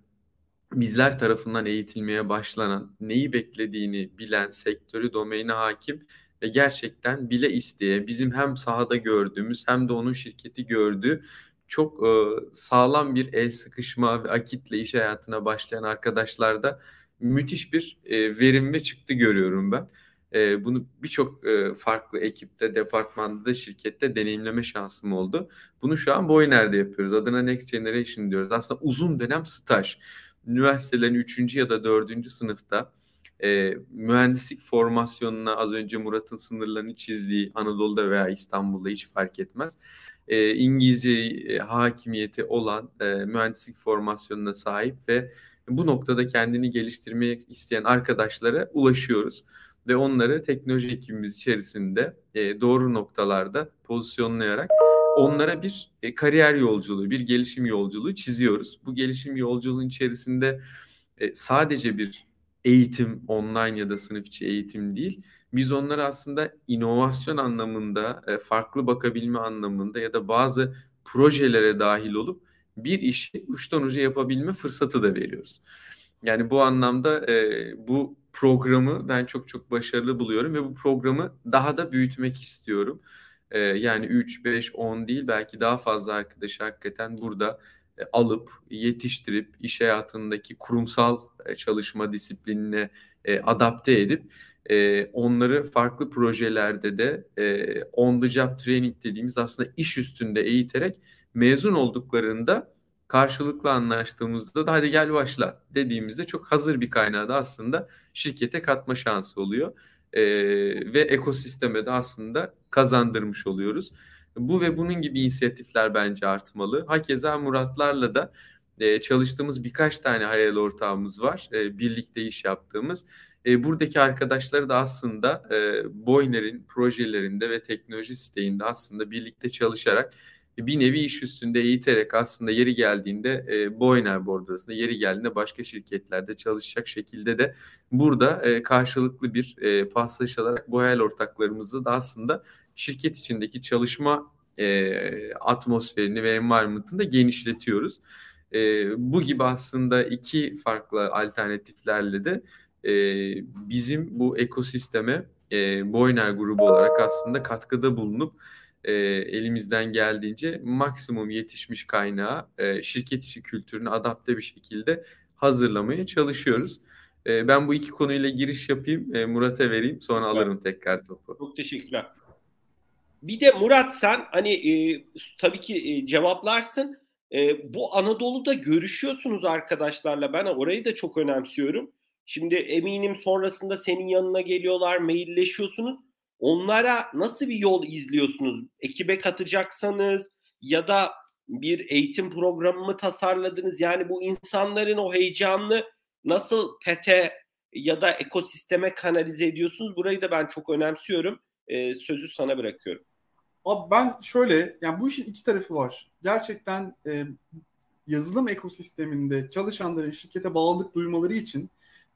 bizler tarafından eğitilmeye başlanan, neyi beklediğini bilen, sektörü, domaine hakim ve gerçekten bile isteye bizim hem sahada gördüğümüz hem de onun şirketi gördüğü çok e, sağlam bir el sıkışma ve akitle iş hayatına başlayan arkadaşlarda müthiş bir e, verim ve çıktı görüyorum ben. E, bunu birçok e, farklı ekipte, departmanda, şirkette deneyimleme şansım oldu. Bunu şu an Boyner'de yapıyoruz. Adına Next Generation diyoruz. Aslında uzun dönem staj. Üniversitelerin 3. ya da 4. sınıfta e, mühendislik formasyonuna az önce Murat'ın sınırlarını çizdiği Anadolu'da veya İstanbul'da hiç fark etmez. E, İngilizce e, hakimiyeti olan e, mühendislik formasyonuna sahip ve bu noktada kendini geliştirmek isteyen arkadaşlara ulaşıyoruz ve onları teknoloji ekibimiz içerisinde e, doğru noktalarda pozisyonlayarak onlara bir e, kariyer yolculuğu, bir gelişim yolculuğu çiziyoruz. Bu gelişim yolculuğun içerisinde e, sadece bir eğitim online ya da sınıf içi eğitim değil. Biz onlara aslında inovasyon anlamında, e, farklı bakabilme anlamında ya da bazı projelere dahil olup bir işi uçtan uca yapabilme fırsatı da veriyoruz. Yani bu anlamda e, bu programı ben çok çok başarılı buluyorum ve bu programı daha da büyütmek istiyorum. E, yani 3, 5, 10 değil belki daha fazla arkadaşı hakikaten burada alıp yetiştirip iş hayatındaki kurumsal e, çalışma disiplinine e, adapte edip e, onları farklı projelerde de e, on the job training dediğimiz aslında iş üstünde eğiterek mezun olduklarında karşılıklı anlaştığımızda da hadi gel başla dediğimizde çok hazır bir kaynağı da aslında şirkete katma şansı oluyor. E, ve ekosisteme de aslında kazandırmış oluyoruz. Bu ve bunun gibi inisiyatifler bence artmalı. Hakeza Muratlarla da e, çalıştığımız birkaç tane hayal ortağımız var. E, birlikte iş yaptığımız. E, buradaki arkadaşları da aslında Boyner'in projelerinde ve teknoloji siteğinde aslında birlikte çalışarak bir nevi iş üstünde eğiterek aslında yeri geldiğinde e, Boyner bordrosunda yeri geldiğinde başka şirketlerde çalışacak şekilde de burada e, karşılıklı bir e, paslaşılarak bu hayal ortaklarımızla da aslında şirket içindeki çalışma e, atmosferini ve environment'ını da genişletiyoruz. E, bu gibi aslında iki farklı alternatiflerle de e, bizim bu ekosisteme e, Boyner grubu olarak aslında katkıda bulunup e, elimizden geldiğince maksimum yetişmiş kaynağı e, şirket içi kültürünü adapte bir şekilde hazırlamaya çalışıyoruz. E, ben bu iki konuyla giriş yapayım, e, Murat'a vereyim sonra alırım tekrar topu. Çok teşekkürler. Bir de Murat sen hani e, tabii ki e, cevaplarsın. E, bu Anadolu'da görüşüyorsunuz arkadaşlarla. Ben orayı da çok önemsiyorum. Şimdi eminim sonrasında senin yanına geliyorlar, mailleşiyorsunuz. Onlara nasıl bir yol izliyorsunuz? Ekibe katacaksanız ya da bir eğitim programı mı tasarladınız? Yani bu insanların o heyecanını nasıl pete ya da ekosisteme kanalize ediyorsunuz? Burayı da ben çok önemsiyorum. Ee, sözü sana bırakıyorum. Abi ben şöyle, yani bu işin iki tarafı var. Gerçekten e, yazılım ekosisteminde çalışanların şirkete bağlılık duymaları için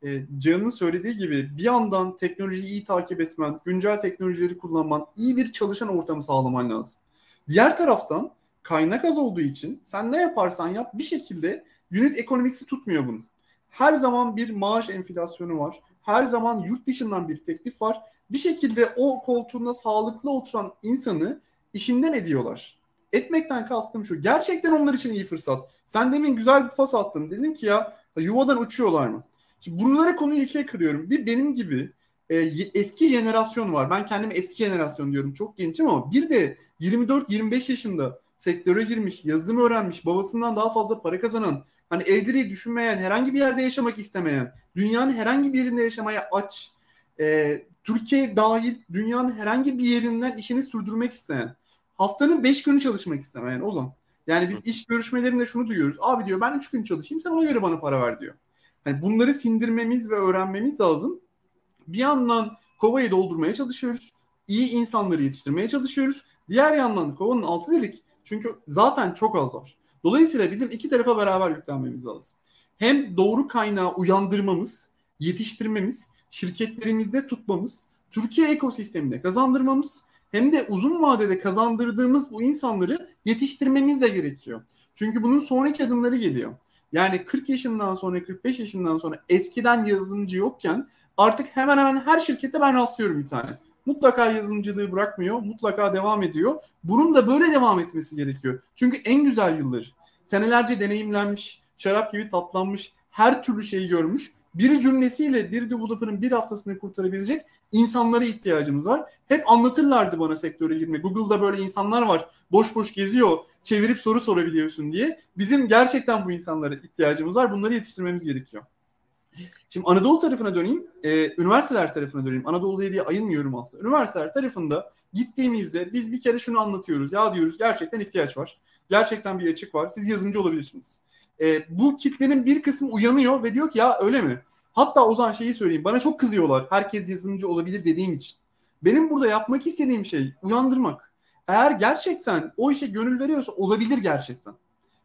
e, Can'ın söylediği gibi bir yandan teknolojiyi iyi takip etmen, güncel teknolojileri kullanman, iyi bir çalışan ortamı sağlaman lazım. Diğer taraftan kaynak az olduğu için sen ne yaparsan yap bir şekilde unit ekonomiksi tutmuyor bunu. Her zaman bir maaş enflasyonu var. Her zaman yurt dışından bir teklif var. Bir şekilde o koltuğuna sağlıklı oturan insanı işinden ediyorlar. Etmekten kastım şu. Gerçekten onlar için iyi fırsat. Sen demin güzel bir pas attın. Dedin ki ya yuvadan uçuyorlar mı? Şimdi bunlara konuyu ikiye kırıyorum. Bir benim gibi e, eski jenerasyon var. Ben kendimi eski jenerasyon diyorum. Çok gençim ama bir de 24-25 yaşında sektöre girmiş, yazılım öğrenmiş, babasından daha fazla para kazanan, hani evliliği düşünmeyen, herhangi bir yerde yaşamak istemeyen, dünyanın herhangi bir yerinde yaşamaya aç, e, Türkiye dahil dünyanın herhangi bir yerinden işini sürdürmek isteyen, haftanın 5 günü çalışmak istemeyen o zaman. Yani biz iş görüşmelerinde şunu duyuyoruz. Abi diyor ben 3 gün çalışayım sen ona göre bana para ver diyor. Yani bunları sindirmemiz ve öğrenmemiz lazım. Bir yandan kovayı doldurmaya çalışıyoruz. İyi insanları yetiştirmeye çalışıyoruz. Diğer yandan kovanın altı delik. Çünkü zaten çok az var. Dolayısıyla bizim iki tarafa beraber yüklenmemiz lazım. Hem doğru kaynağı uyandırmamız, yetiştirmemiz, şirketlerimizde tutmamız, Türkiye ekosisteminde kazandırmamız hem de uzun vadede kazandırdığımız bu insanları yetiştirmemiz de gerekiyor. Çünkü bunun sonraki adımları geliyor. Yani 40 yaşından sonra 45 yaşından sonra eskiden yazılımcı yokken artık hemen hemen her şirkette ben rastlıyorum bir tane. Mutlaka yazılımcılığı bırakmıyor, mutlaka devam ediyor. Bunun da böyle devam etmesi gerekiyor. Çünkü en güzel yıllar. Senelerce deneyimlenmiş, şarap gibi tatlanmış, her türlü şeyi görmüş. Bir cümlesiyle bir developer'ın bir haftasını kurtarabilecek insanlara ihtiyacımız var. Hep anlatırlardı bana sektöre girme. Google'da böyle insanlar var. Boş boş geziyor çevirip soru sorabiliyorsun diye. Bizim gerçekten bu insanlara ihtiyacımız var. Bunları yetiştirmemiz gerekiyor. Şimdi Anadolu tarafına döneyim. E, üniversiteler tarafına döneyim. Anadolu diye ayırmıyorum aslında. Üniversiteler tarafında gittiğimizde biz bir kere şunu anlatıyoruz. Ya diyoruz gerçekten ihtiyaç var. Gerçekten bir açık var. Siz yazılımcı olabilirsiniz. E, bu kitlenin bir kısmı uyanıyor ve diyor ki ya öyle mi? Hatta o zaman şeyi söyleyeyim. Bana çok kızıyorlar. Herkes yazılımcı olabilir dediğim için. Benim burada yapmak istediğim şey uyandırmak eğer gerçekten o işe gönül veriyorsa olabilir gerçekten.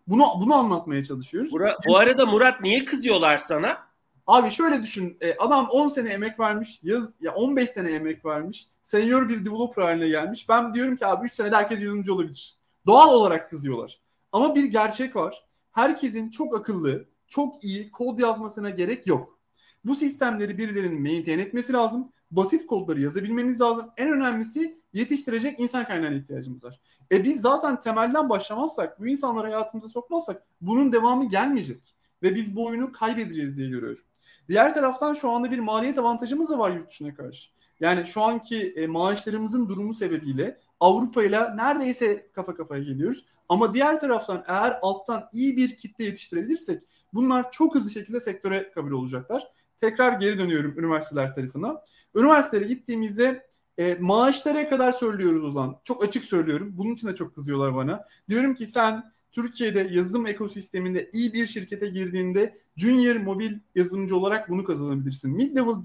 Bunu bunu anlatmaya çalışıyoruz. Bura, bu arada Murat niye kızıyorlar sana? Abi şöyle düşün. E, adam 10 sene emek vermiş. Yaz ya 15 sene emek vermiş. Senior bir developer haline gelmiş. Ben diyorum ki abi 3 senede herkes yazılımcı olabilir. Doğal olarak kızıyorlar. Ama bir gerçek var. Herkesin çok akıllı, çok iyi kod yazmasına gerek yok. Bu sistemleri birilerinin maintain etmesi lazım. basit kodları yazabilmemiz lazım. En önemlisi yetiştirecek insan kaynağına ihtiyacımız var. E biz zaten temelden başlamazsak, bu insanları hayatımıza sokmazsak bunun devamı gelmeyecek. Ve biz bu oyunu kaybedeceğiz diye görüyorum. Diğer taraftan şu anda bir maliyet avantajımız da var yurt dışına karşı. Yani şu anki e, maaşlarımızın durumu sebebiyle Avrupa ile neredeyse kafa kafaya geliyoruz. Ama diğer taraftan eğer alttan iyi bir kitle yetiştirebilirsek bunlar çok hızlı şekilde sektöre kabul olacaklar. Tekrar geri dönüyorum üniversiteler tarafına. Üniversitelere gittiğimizde e, maaşlara kadar söylüyoruz o zaman. Çok açık söylüyorum. Bunun için de çok kızıyorlar bana. Diyorum ki sen Türkiye'de yazılım ekosisteminde iyi bir şirkete girdiğinde junior mobil yazılımcı olarak bunu kazanabilirsin. Mid level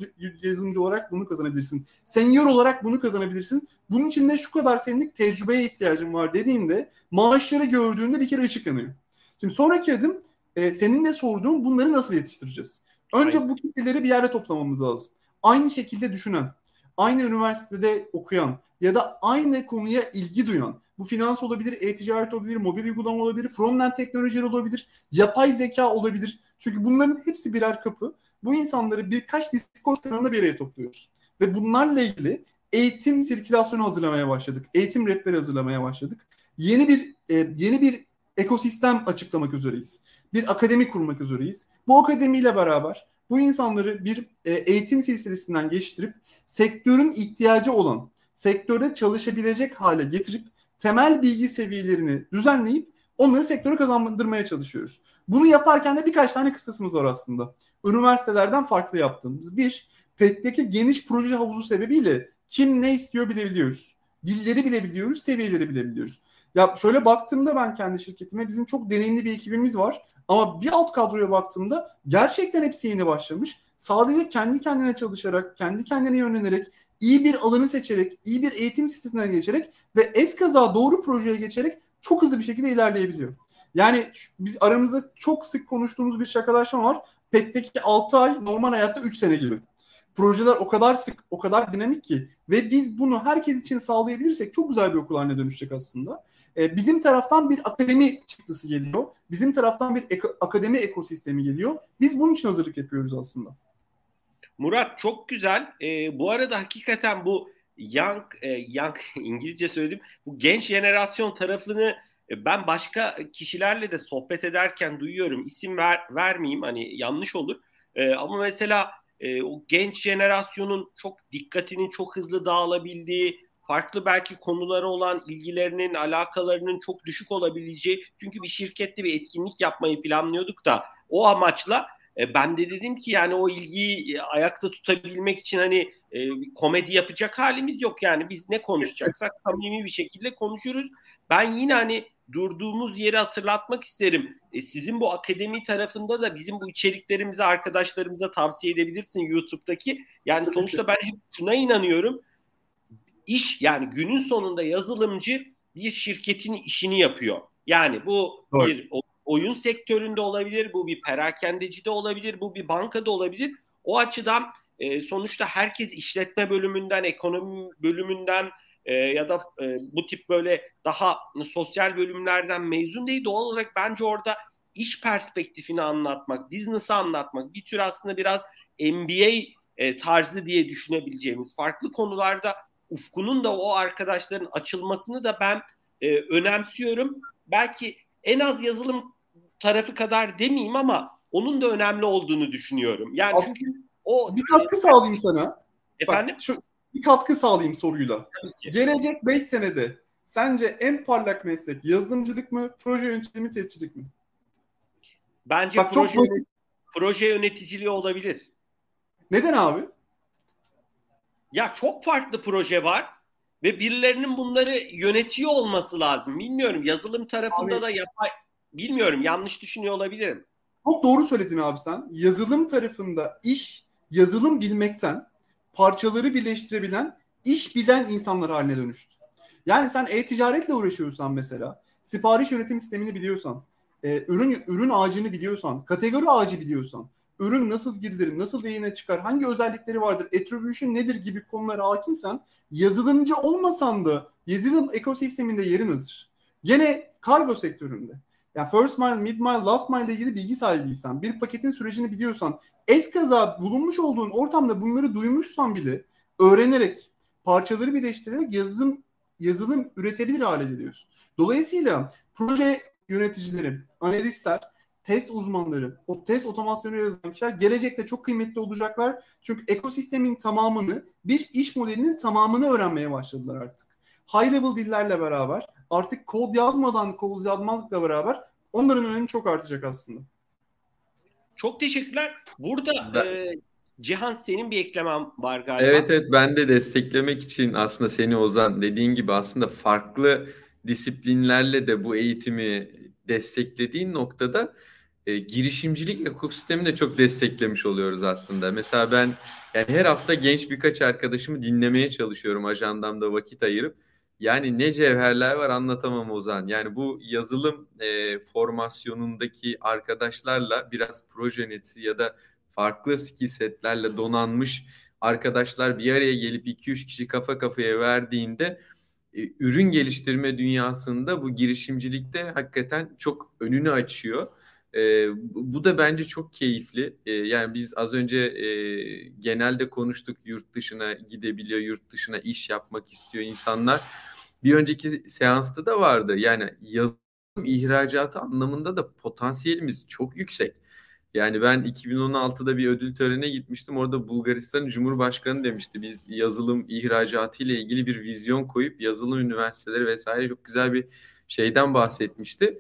yazılımcı olarak bunu kazanabilirsin. Senior olarak bunu kazanabilirsin. Bunun için de şu kadar senelik tecrübeye ihtiyacın var dediğinde maaşları gördüğünde bir kere ışık yanıyor. Şimdi sonraki adım e, senin de sorduğun bunları nasıl yetiştireceğiz? Önce Aynen. bu kitleleri bir yerde toplamamız lazım. Aynı şekilde düşünen, aynı üniversitede okuyan ya da aynı konuya ilgi duyan, bu finans olabilir, e-ticaret olabilir, mobil uygulama olabilir, frontend teknolojileri olabilir, yapay zeka olabilir. Çünkü bunların hepsi birer kapı. Bu insanları birkaç Discord kanalında bir araya topluyoruz. Ve bunlarla ilgili eğitim sirkülasyonu hazırlamaya başladık. Eğitim rehberi hazırlamaya başladık. Yeni bir e, yeni bir ekosistem açıklamak üzereyiz. Bir akademi kurmak üzereyiz. Bu akademiyle beraber bu insanları bir e, eğitim silsilesinden geçtirip sektörün ihtiyacı olan, sektörde çalışabilecek hale getirip temel bilgi seviyelerini düzenleyip onları sektöre kazandırmaya çalışıyoruz. Bunu yaparken de birkaç tane kıstasımız var aslında. Üniversitelerden farklı yaptığımız. Bir, PET'teki geniş proje havuzu sebebiyle kim ne istiyor bilebiliyoruz. Dilleri bilebiliyoruz, seviyeleri bilebiliyoruz. Ya şöyle baktığımda ben kendi şirketime bizim çok deneyimli bir ekibimiz var. Ama bir alt kadroya baktığımda gerçekten hepsi yeni başlamış. Sadece kendi kendine çalışarak, kendi kendine yönlenerek, iyi bir alanı seçerek, iyi bir eğitim sisteminden geçerek ve eskaza doğru projeye geçerek çok hızlı bir şekilde ilerleyebiliyor. Yani biz aramızda çok sık konuştuğumuz bir şakalaşma var. PET'teki 6 ay normal hayatta 3 sene gibi. Projeler o kadar sık, o kadar dinamik ki ve biz bunu herkes için sağlayabilirsek çok güzel bir okul haline dönüşecek aslında. Ee, bizim taraftan bir akademi çıktısı geliyor. Bizim taraftan bir eko, akademi ekosistemi geliyor. Biz bunun için hazırlık yapıyoruz aslında. Murat çok güzel. Ee, bu arada hakikaten bu young, e, young İngilizce söyledim. Bu genç jenerasyon tarafını e, ben başka kişilerle de sohbet ederken duyuyorum. İsim ver, vermeyeyim hani yanlış olur. E, ama mesela e, o genç jenerasyonun çok dikkatinin çok hızlı dağılabildiği, farklı belki konulara olan ilgilerinin, alakalarının çok düşük olabileceği. Çünkü bir şirkette bir etkinlik yapmayı planlıyorduk da o amaçla e, ben de dedim ki yani o ilgiyi e, ayakta tutabilmek için hani e, komedi yapacak halimiz yok yani biz ne konuşacaksak samimi bir şekilde konuşuruz. Ben yine hani durduğumuz yeri hatırlatmak isterim. E, sizin bu akademi tarafında da bizim bu içeriklerimizi arkadaşlarımıza tavsiye edebilirsin YouTube'daki. Yani sonuçta ben hep şuna inanıyorum. İş yani günün sonunda yazılımcı bir şirketin işini yapıyor. Yani bu Doğru. bir oyun sektöründe olabilir, bu bir perakendeci de olabilir, bu bir bankada olabilir. O açıdan e, sonuçta herkes işletme bölümünden, ekonomi bölümünden e, ya da e, bu tip böyle daha sosyal bölümlerden mezun değil. Doğal olarak bence orada iş perspektifini anlatmak, business'ı anlatmak, bir tür aslında biraz MBA e, tarzı diye düşünebileceğimiz farklı konularda ufkunun da o arkadaşların açılmasını da ben e, önemsiyorum. Belki en az yazılım tarafı kadar demeyeyim ama onun da önemli olduğunu düşünüyorum. Yani Abi, çünkü o bir katkı sağlayayım sana. Efendim? Bak, şu bir katkı sağlayayım soruyla. Gelecek 5 senede sence en parlak meslek yazılımcılık mı, proje yöneticiliği mi, testçilik mi? Bence Bak, proje, çok proje yöneticiliği olabilir. Neden abi? Ya çok farklı proje var ve birilerinin bunları yönetiyor olması lazım. Bilmiyorum yazılım tarafında abi, da yapay bilmiyorum yanlış düşünüyor olabilirim. Çok doğru söyledin abi sen. Yazılım tarafında iş yazılım bilmekten parçaları birleştirebilen iş bilen insanlar haline dönüştü. Yani sen e-ticaretle uğraşıyorsan mesela, sipariş yönetim sistemini biliyorsan, e, ürün ürün ağacını biliyorsan, kategori ağacı biliyorsan, ürün nasıl girilir, nasıl yayına çıkar, hangi özellikleri vardır, attribution nedir gibi konulara hakimsen, yazılımcı olmasan da yazılım ekosisteminde yerin hazır. Gene kargo sektöründe. Yani first mile, mid mile, last mile ile ilgili bilgi sahibiysen, bir paketin sürecini biliyorsan, eskaza bulunmuş olduğun ortamda bunları duymuşsan bile öğrenerek, parçaları birleştirerek yazılım yazılım üretebilir hale geliyorsun. Dolayısıyla proje yöneticileri, analistler, test uzmanları, o test otomasyonu yazan kişiler gelecekte çok kıymetli olacaklar. Çünkü ekosistemin tamamını, bir iş modelinin tamamını öğrenmeye başladılar artık. High level dillerle beraber, artık kod yazmadan kod yazmazlıkla beraber onların önemi çok artacak aslında. Çok teşekkürler. Burada ben... e, Cihan senin bir eklemen var galiba. Evet evet ben de desteklemek için aslında seni Ozan dediğin gibi aslında farklı disiplinlerle de bu eğitimi desteklediğin noktada e, girişimcilik ekosistemini de çok desteklemiş oluyoruz aslında. Mesela ben yani her hafta genç birkaç arkadaşımı dinlemeye çalışıyorum ajandamda vakit ayırıp. Yani ne cevherler var anlatamam Ozan. Yani bu yazılım e, formasyonundaki arkadaşlarla biraz proje yöneticisi ya da farklı skill setlerle donanmış arkadaşlar bir araya gelip 2-3 kişi kafa kafaya verdiğinde e, ürün geliştirme dünyasında bu girişimcilikte hakikaten çok önünü açıyor. E, bu da bence çok keyifli. E, yani biz az önce e, genelde konuştuk yurt dışına gidebiliyor, yurt dışına iş yapmak istiyor insanlar. Bir önceki seansta da vardı. Yani yazılım ihracatı anlamında da potansiyelimiz çok yüksek. Yani ben 2016'da bir ödül törenine gitmiştim. Orada Bulgaristan Cumhurbaşkanı demişti. Biz yazılım ihracatı ile ilgili bir vizyon koyup yazılım üniversiteleri vesaire çok güzel bir şeyden bahsetmişti.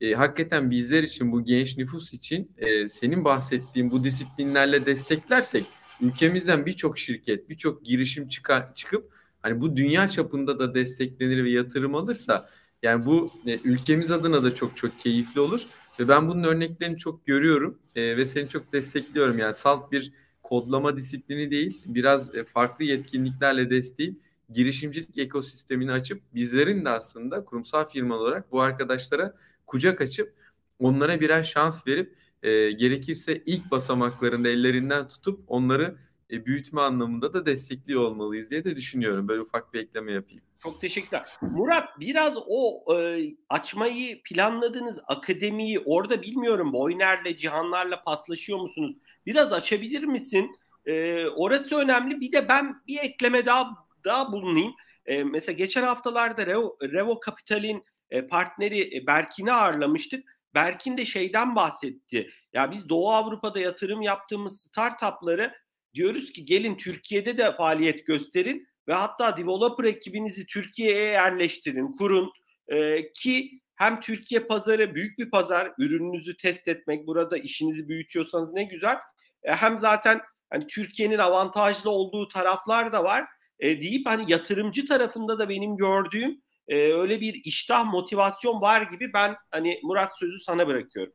E, hakikaten bizler için bu genç nüfus için e, senin bahsettiğin bu disiplinlerle desteklersek ülkemizden birçok şirket, birçok girişim çıkar, çıkıp hani bu dünya çapında da desteklenir ve yatırım alırsa yani bu e, ülkemiz adına da çok çok keyifli olur. Ve ben bunun örneklerini çok görüyorum e, ve seni çok destekliyorum. Yani salt bir kodlama disiplini değil, biraz e, farklı yetkinliklerle desteği girişimcilik ekosistemini açıp bizlerin de aslında kurumsal firma olarak bu arkadaşlara kucak açıp onlara birer şans verip e, gerekirse ilk basamaklarında ellerinden tutup onları e, büyütme anlamında da destekliyor olmalıyız diye de düşünüyorum. Böyle ufak bir ekleme yapayım. Çok teşekkürler. Murat biraz o e, açmayı planladığınız akademiyi orada bilmiyorum Boyner'le Cihanlar'la paslaşıyor musunuz? Biraz açabilir misin? E, orası önemli. Bir de ben bir ekleme daha daha bulunayım. E, mesela geçen haftalarda Revo, Revo Capital'in e, partneri e, Berkin'i ağırlamıştık. Berkin de şeyden bahsetti. Ya biz Doğu Avrupa'da yatırım yaptığımız startupları diyoruz ki gelin Türkiye'de de faaliyet gösterin ve hatta developer ekibinizi Türkiye'ye yerleştirin, kurun e, ki hem Türkiye pazarı büyük bir pazar, ürününüzü test etmek, burada işinizi büyütüyorsanız ne güzel. E, hem zaten hani Türkiye'nin avantajlı olduğu taraflar da var. E, deyip hani yatırımcı tarafında da benim gördüğüm e, öyle bir iştah, motivasyon var gibi ben hani Murat sözü sana bırakıyorum.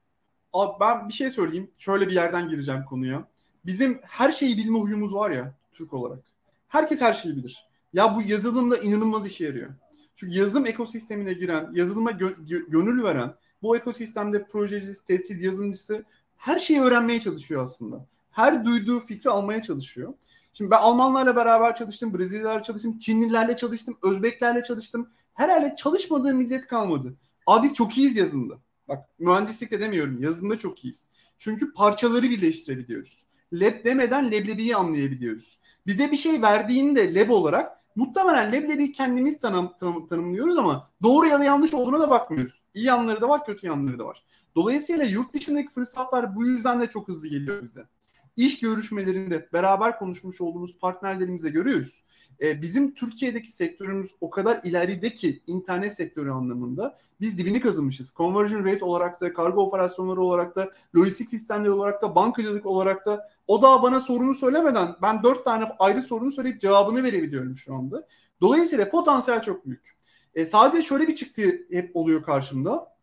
Abi ben bir şey söyleyeyim. Şöyle bir yerden gireceğim konuya. Bizim her şeyi bilme huyumuz var ya Türk olarak. Herkes her şeyi bilir. Ya bu yazılımda inanılmaz işe yarıyor. Çünkü yazılım ekosistemine giren, yazılıma gö- gönül veren, bu ekosistemde projecisi, testçi, yazılımcısı her şeyi öğrenmeye çalışıyor aslında. Her duyduğu fikri almaya çalışıyor. Şimdi ben Almanlarla beraber çalıştım, Brezilyalarla çalıştım, Çinlilerle çalıştım, Özbeklerle çalıştım. Herhalde çalışmadığım millet kalmadı. Abi biz çok iyiyiz yazılımda. Bak mühendislik de demiyorum, yazılımda çok iyiyiz. Çünkü parçaları birleştirebiliyoruz. Lab demeden leblebiyi anlayabiliyoruz. Bize bir şey verdiğinde lab olarak muhtemelen leblebiyi kendimiz tanım, tanım, tanımlıyoruz ama doğru ya da yanlış olduğuna da bakmıyoruz. İyi yanları da var, kötü yanları da var. Dolayısıyla yurt dışındaki fırsatlar bu yüzden de çok hızlı geliyor bize. İş görüşmelerinde beraber konuşmuş olduğumuz partnerlerimize görüyoruz e, bizim Türkiye'deki sektörümüz o kadar ileride ki internet sektörü anlamında biz dibini kazımışız. Conversion rate olarak da, kargo operasyonları olarak da, lojistik sistemleri olarak da, bankacılık olarak da o da bana sorunu söylemeden ben dört tane ayrı sorunu söyleyip cevabını verebiliyorum şu anda. Dolayısıyla potansiyel çok büyük. E, sadece şöyle bir çıktı hep oluyor karşımda.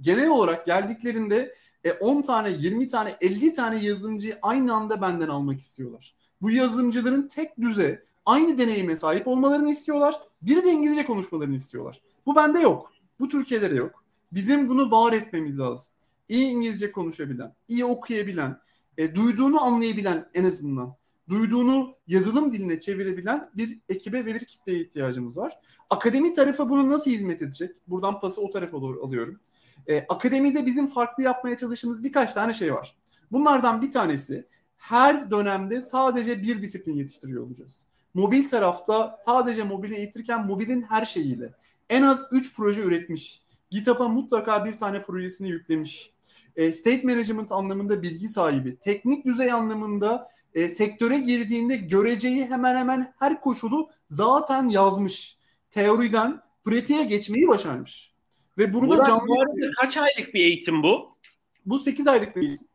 Genel olarak geldiklerinde e, 10 tane, 20 tane, 50 tane yazılımcıyı aynı anda benden almak istiyorlar. Bu yazılımcıların tek düze aynı deneyime sahip olmalarını istiyorlar. Biri de İngilizce konuşmalarını istiyorlar. Bu bende yok. Bu Türkiye'de de yok. Bizim bunu var etmemiz lazım. İyi İngilizce konuşabilen, iyi okuyabilen, e, duyduğunu anlayabilen en azından, duyduğunu yazılım diline çevirebilen bir ekibe ve bir kitleye ihtiyacımız var. Akademi tarafı bunu nasıl hizmet edecek? Buradan pası o tarafa doğru alıyorum. E, akademide bizim farklı yapmaya çalıştığımız birkaç tane şey var. Bunlardan bir tanesi her dönemde sadece bir disiplin yetiştiriyor olacağız. mobil tarafta sadece mobili eğitirken mobilin her şeyiyle en az 3 proje üretmiş. GitHub'a mutlaka bir tane projesini yüklemiş. E, state management anlamında bilgi sahibi. Teknik düzey anlamında e, sektöre girdiğinde göreceği hemen hemen her koşulu zaten yazmış. Teoriden pratiğe geçmeyi başarmış. Ve bunu Murat, da canlı... Bu arada kaç aylık bir eğitim bu? Bu 8 aylık bir eğitim.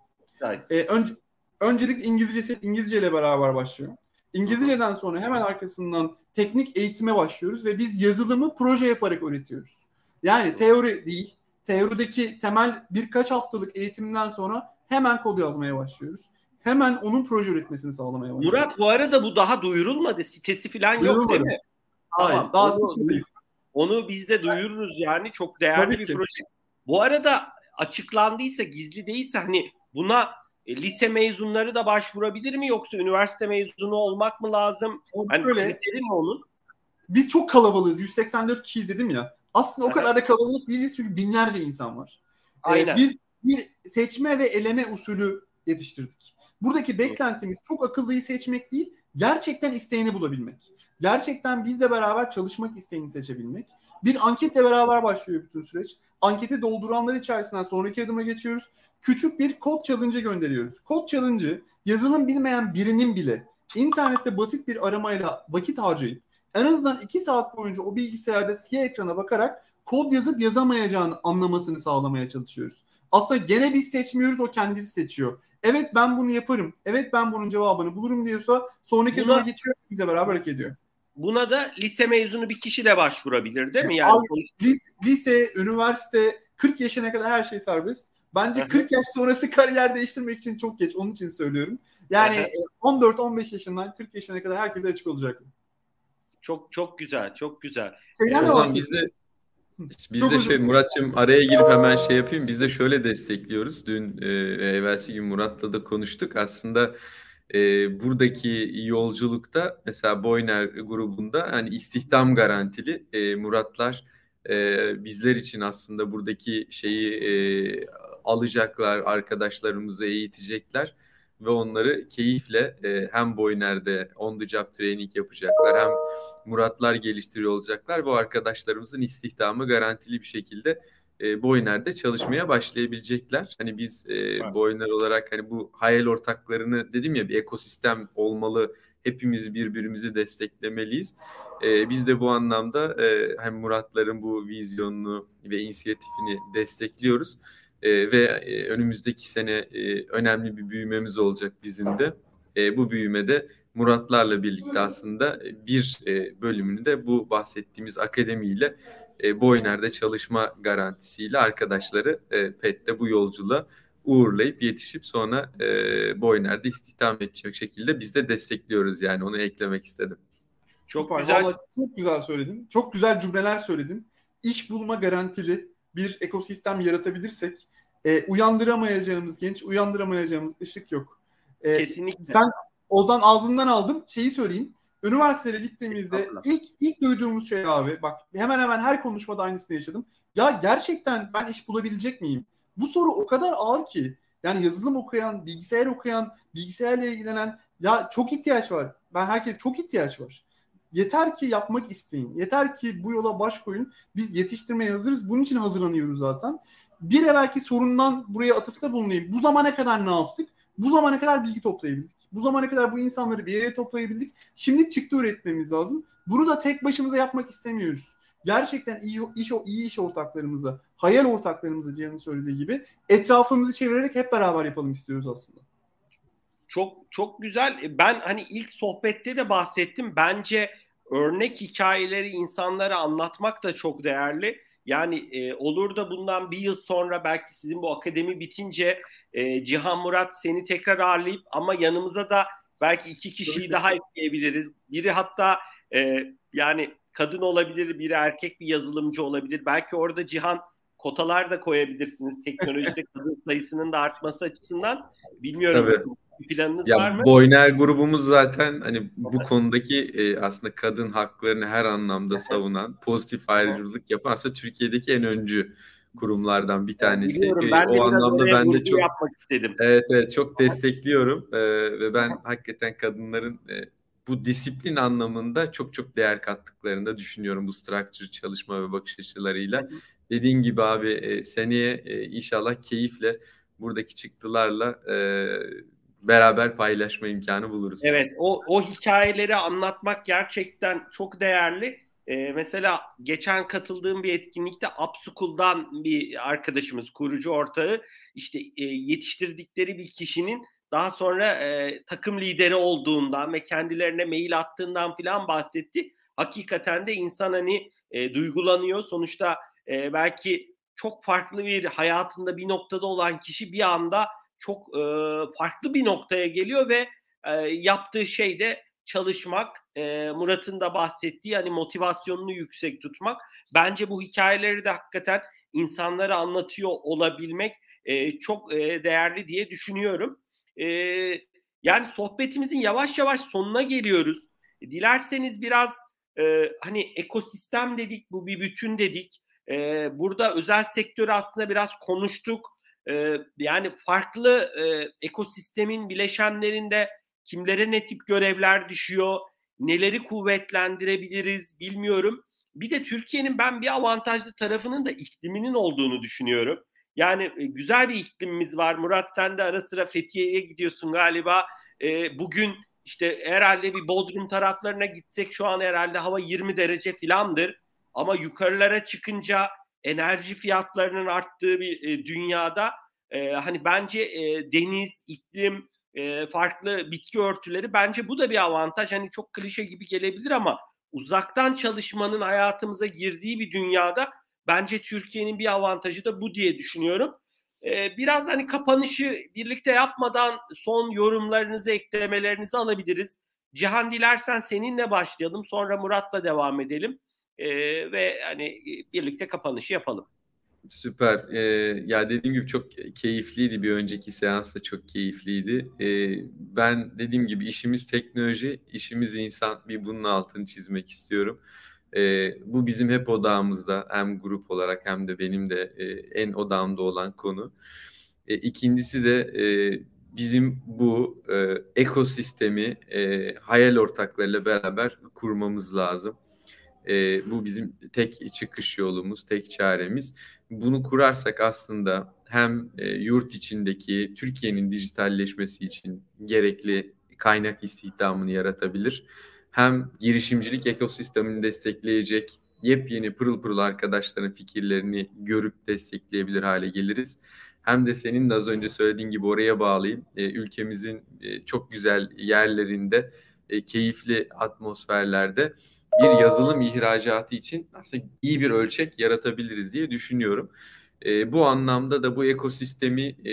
Evet. Ee, önce, öncelikle İngilizcesi İngilizce ile beraber başlıyor. İngilizceden sonra hemen arkasından teknik eğitime başlıyoruz ve biz yazılımı proje yaparak öğretiyoruz. Yani teori değil, teorideki temel birkaç haftalık eğitimden sonra hemen kod yazmaya başlıyoruz. Hemen onun proje üretmesini sağlamaya başlıyoruz. Murat bu arada bu daha duyurulmadı. Sitesi falan yok değil mi? Hayır, tamam, daha onu, onu biz de duyururuz yani. Çok değerli Tabii bir ki. proje. Bu arada açıklandıysa, gizli değilse hani buna e, lise mezunları da başvurabilir mi yoksa üniversite mezunu olmak mı lazım? Hani böyle, kriteri mi onun? Biz çok kalabalığız. 184 kişiyiz dedim ya. Aslında o kadar da kalabalık değiliz çünkü binlerce insan var. Ee, Aynen. Ee, bir, bir seçme ve eleme usulü yetiştirdik. Buradaki beklentimiz çok akıllıyı seçmek değil, gerçekten isteyeni bulabilmek. Gerçekten bizle beraber çalışmak isteyeni seçebilmek. Bir anketle beraber başlıyor bütün süreç. Anketi dolduranlar içerisinden sonraki adıma geçiyoruz. Küçük bir kod challenge gönderiyoruz. Kod challenge'ı yazılım bilmeyen birinin bile internette basit bir aramayla vakit harcayıp en azından 2 saat boyunca o bilgisayarda siyah ekrana bakarak kod yazıp yazamayacağını anlamasını sağlamaya çalışıyoruz. Aslında gene biz seçmiyoruz o kendisi seçiyor. Evet ben bunu yaparım. Evet ben bunun cevabını bulurum diyorsa sonraki Buna... geçiyor bize beraber hareket ediyor. Buna da lise mezunu bir kişi de başvurabilir değil mi? Yani Abi, lise, lise, üniversite 40 yaşına kadar her şey serbest. Bence 40 yaş sonrası kariyer değiştirmek için çok geç. Onun için söylüyorum. Yani 14-15 e, yaşından 40 yaşına kadar herkese açık olacak. Çok çok güzel, çok güzel. Şeyden o zaman biz de biz de şey Muratçım araya girip hemen şey yapayım. Biz de şöyle destekliyoruz. Dün e, evvelsi gün Murat'la da konuştuk. Aslında e, buradaki yolculukta mesela Boyner grubunda hani istihdam garantili e, Muratlar e, bizler için aslında buradaki şeyi e, alacaklar, arkadaşlarımızı eğitecekler ve onları keyifle e, hem Boyner'de on the job training yapacaklar hem Muratlar geliştiriyor olacaklar. Bu arkadaşlarımızın istihdamı garantili bir şekilde e, Boyner'de çalışmaya başlayabilecekler. Hani biz e, evet. Boyner olarak hani bu hayal ortaklarını dedim ya bir ekosistem olmalı. Hepimiz birbirimizi desteklemeliyiz. E, biz de bu anlamda e, hem Muratların bu vizyonunu ve inisiyatifini destekliyoruz. E, ve e, önümüzdeki sene e, önemli bir büyümemiz olacak bizim de. E, bu büyümede Muratlarla birlikte aslında bir e, bölümünü de bu bahsettiğimiz akademiyle e, Boyner'de çalışma garantisiyle arkadaşları e, PET'te bu yolculuğa uğurlayıp yetişip sonra e, Boyner'de istihdam edecek şekilde biz de destekliyoruz yani onu eklemek istedim. Çok Süper. güzel. Vallahi çok güzel söyledin. Çok güzel cümleler söyledin. İş bulma garantili bir ekosistem yaratabilirsek e, uyandıramayacağımız genç, uyandıramayacağımız ışık yok. E, Kesinlikle. Sen Ozan ağzından aldım. Şeyi söyleyeyim. Üniversiteye gittiğimizde ilk ilk duyduğumuz şey abi bak hemen hemen her konuşmada aynısını yaşadım. Ya gerçekten ben iş bulabilecek miyim? Bu soru o kadar ağır ki. Yani yazılım okuyan, bilgisayar okuyan, bilgisayarla ilgilenen ya çok ihtiyaç var. Ben herkes çok ihtiyaç var. Yeter ki yapmak isteyin. Yeter ki bu yola baş koyun. Biz yetiştirmeye hazırız. Bunun için hazırlanıyoruz zaten. Bir evvelki sorundan buraya atıfta bulunayım. Bu zamana kadar ne yaptık? Bu zamana kadar bilgi toplayabildik. Bu zamana kadar bu insanları bir yere toplayabildik. Şimdi çıktı üretmemiz lazım. Bunu da tek başımıza yapmak istemiyoruz. Gerçekten iyi iş iyi iş ortaklarımızı, hayal ortaklarımızı Cihan'ın söylediği gibi etrafımızı çevirerek hep beraber yapalım istiyoruz aslında. Çok çok güzel. Ben hani ilk sohbette de bahsettim. Bence örnek hikayeleri insanlara anlatmak da çok değerli. Yani e, olur da bundan bir yıl sonra belki sizin bu akademi bitince e, Cihan Murat seni tekrar ağırlayıp ama yanımıza da belki iki kişiyi daha ekleyebiliriz. Biri hatta e, yani kadın olabilir, biri erkek bir yazılımcı olabilir. Belki orada Cihan kotalar da koyabilirsiniz teknolojide kadın sayısının da artması açısından. Bilmiyorum. Tabii planınız ya, var mı? Boyner grubumuz zaten hani bu konudaki e, aslında kadın haklarını her anlamda savunan, pozitif ayrıcılık yapan aslında Türkiye'deki en öncü kurumlardan bir tanesi. Biliyorum, ben de o anlamda ben de çok yapmak istedim. Evet evet çok destekliyorum ee, ve ben hakikaten kadınların e, bu disiplin anlamında çok çok değer kattıklarını da düşünüyorum bu structure çalışma ve bakış açılarıyla. Dediğin gibi abi e, seneye e, inşallah keyifle buradaki çıktılarla e, beraber paylaşma imkanı buluruz. Evet o, o hikayeleri anlatmak gerçekten çok değerli. Ee, mesela geçen katıldığım bir etkinlikte Upschool'dan bir arkadaşımız, kurucu ortağı işte e, yetiştirdikleri bir kişinin daha sonra e, takım lideri olduğundan ve kendilerine mail attığından filan bahsetti. Hakikaten de insan hani e, duygulanıyor. Sonuçta e, belki çok farklı bir hayatında bir noktada olan kişi bir anda çok e, farklı bir noktaya geliyor ve e, yaptığı şey de çalışmak, e, Murat'ın da bahsettiği hani motivasyonunu yüksek tutmak. Bence bu hikayeleri de hakikaten insanlara anlatıyor olabilmek e, çok e, değerli diye düşünüyorum. E, yani sohbetimizin yavaş yavaş sonuna geliyoruz. Dilerseniz biraz e, hani ekosistem dedik, bu bir bütün dedik. E, burada özel sektörü aslında biraz konuştuk. E, yani farklı e, ekosistemin bileşenlerinde kimlere ne tip görevler düşüyor, neleri kuvvetlendirebiliriz bilmiyorum. Bir de Türkiye'nin ben bir avantajlı tarafının da ikliminin olduğunu düşünüyorum. Yani e, güzel bir iklimimiz var. Murat sen de ara sıra Fethiye'ye gidiyorsun galiba. E, bugün işte herhalde bir Bodrum taraflarına gitsek şu an herhalde hava 20 derece filandır. Ama yukarılara çıkınca enerji fiyatlarının arttığı bir e, dünyada e, hani bence e, deniz, iklim, e, farklı bitki örtüleri bence bu da bir avantaj. Hani çok klişe gibi gelebilir ama uzaktan çalışmanın hayatımıza girdiği bir dünyada bence Türkiye'nin bir avantajı da bu diye düşünüyorum. E, biraz hani kapanışı birlikte yapmadan son yorumlarınızı, eklemelerinizi alabiliriz. Cihan dilersen seninle başlayalım sonra Murat'la devam edelim e, ve hani birlikte kapanışı yapalım. Süper. Ee, ya dediğim gibi çok keyifliydi. Bir önceki seans da çok keyifliydi. Ee, ben dediğim gibi işimiz teknoloji, işimiz insan. Bir bunun altını çizmek istiyorum. Ee, bu bizim hep odağımızda hem grup olarak hem de benim de e, en odağımda olan konu. E, ikincisi de e, bizim bu e, ekosistemi e, hayal ortaklarıyla beraber kurmamız lazım. E, bu bizim tek çıkış yolumuz, tek çaremiz. Bunu kurarsak aslında hem e, yurt içindeki Türkiye'nin dijitalleşmesi için gerekli kaynak istihdamını yaratabilir. Hem girişimcilik ekosistemini destekleyecek yepyeni pırıl pırıl arkadaşların fikirlerini görüp destekleyebilir hale geliriz. Hem de senin de az önce söylediğin gibi oraya bağlayayım. E, ülkemizin e, çok güzel yerlerinde, e, keyifli atmosferlerde bir yazılım ihracatı için aslında iyi bir ölçek yaratabiliriz diye düşünüyorum. E, bu anlamda da bu ekosistemi e,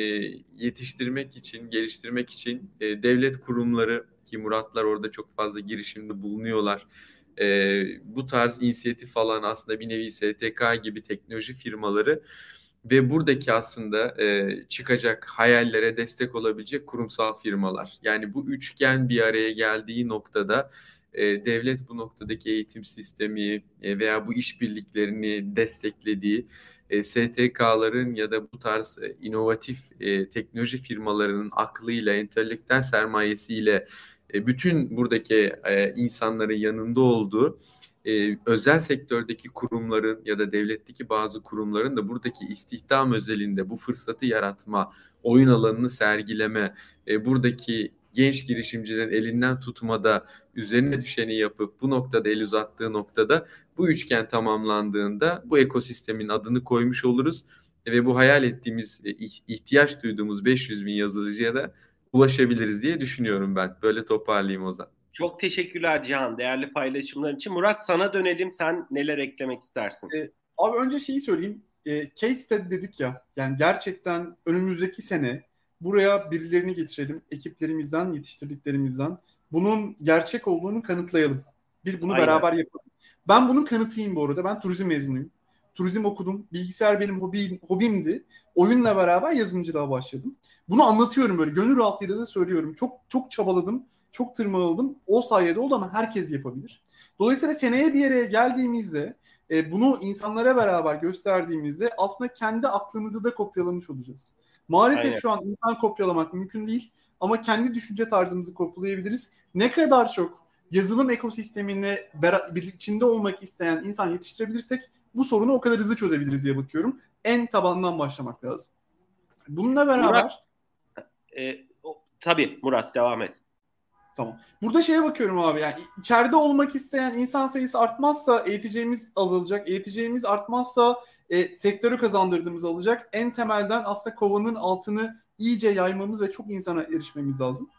yetiştirmek için, geliştirmek için e, devlet kurumları ki Muratlar orada çok fazla girişimde bulunuyorlar. E, bu tarz inisiyatif falan aslında bir nevi STK gibi teknoloji firmaları ve buradaki aslında e, çıkacak hayallere destek olabilecek kurumsal firmalar. Yani bu üçgen bir araya geldiği noktada e, devlet bu noktadaki eğitim sistemi e, veya bu işbirliklerini desteklediği e, STK'ların ya da bu tarz e, inovatif teknoloji firmalarının aklıyla, entelektüel sermayesiyle bütün buradaki insanların yanında olduğu özel sektördeki kurumların ya da devletteki bazı kurumların da buradaki istihdam özelinde bu fırsatı yaratma, oyun alanını sergileme, buradaki genç girişimcilerin elinden tutmada üzerine düşeni yapıp bu noktada el uzattığı noktada bu üçgen tamamlandığında bu ekosistemin adını koymuş oluruz ve bu hayal ettiğimiz e, ihtiyaç duyduğumuz 500 bin yazılıcıya da ulaşabiliriz diye düşünüyorum ben. Böyle toparlayayım o zaman. Çok teşekkürler Cihan değerli paylaşımların için. Murat sana dönelim. Sen neler eklemek istersin? Ee, abi önce şeyi söyleyeyim. Ee, case study dedik ya. Yani gerçekten önümüzdeki sene buraya birilerini getirelim. Ekiplerimizden, yetiştirdiklerimizden. Bunun gerçek olduğunu kanıtlayalım. Bir bunu Aynen. beraber yapalım. Ben bunun kanıtıyım bu arada. Ben turizm mezunuyum. Turizm okudum. Bilgisayar benim hobi, hobimdi. Oyunla beraber yazılımcılığa başladım. Bunu anlatıyorum böyle. Gönül rahatlığıyla da söylüyorum. Çok çok çabaladım. Çok tırmaladım. O sayede oldu ama herkes yapabilir. Dolayısıyla seneye bir yere geldiğimizde e, bunu insanlara beraber gösterdiğimizde aslında kendi aklımızı da kopyalamış olacağız. Maalesef Aynen. şu an insan kopyalamak mümkün değil ama kendi düşünce tarzımızı kopyalayabiliriz. Ne kadar çok yazılım ekosistemini içinde olmak isteyen insan yetiştirebilirsek bu sorunu o kadar hızlı çözebiliriz diye bakıyorum. En tabandan başlamak lazım. Bununla beraber Murat, e, o, tabii Murat devam et. Tamam. Burada şeye bakıyorum abi yani içeride olmak isteyen insan sayısı artmazsa eğiteceğimiz azalacak. Eğiteceğimiz artmazsa e, sektörü kazandırdığımız alacak. En temelden aslında kovanın altını iyice yaymamız ve çok insana erişmemiz lazım.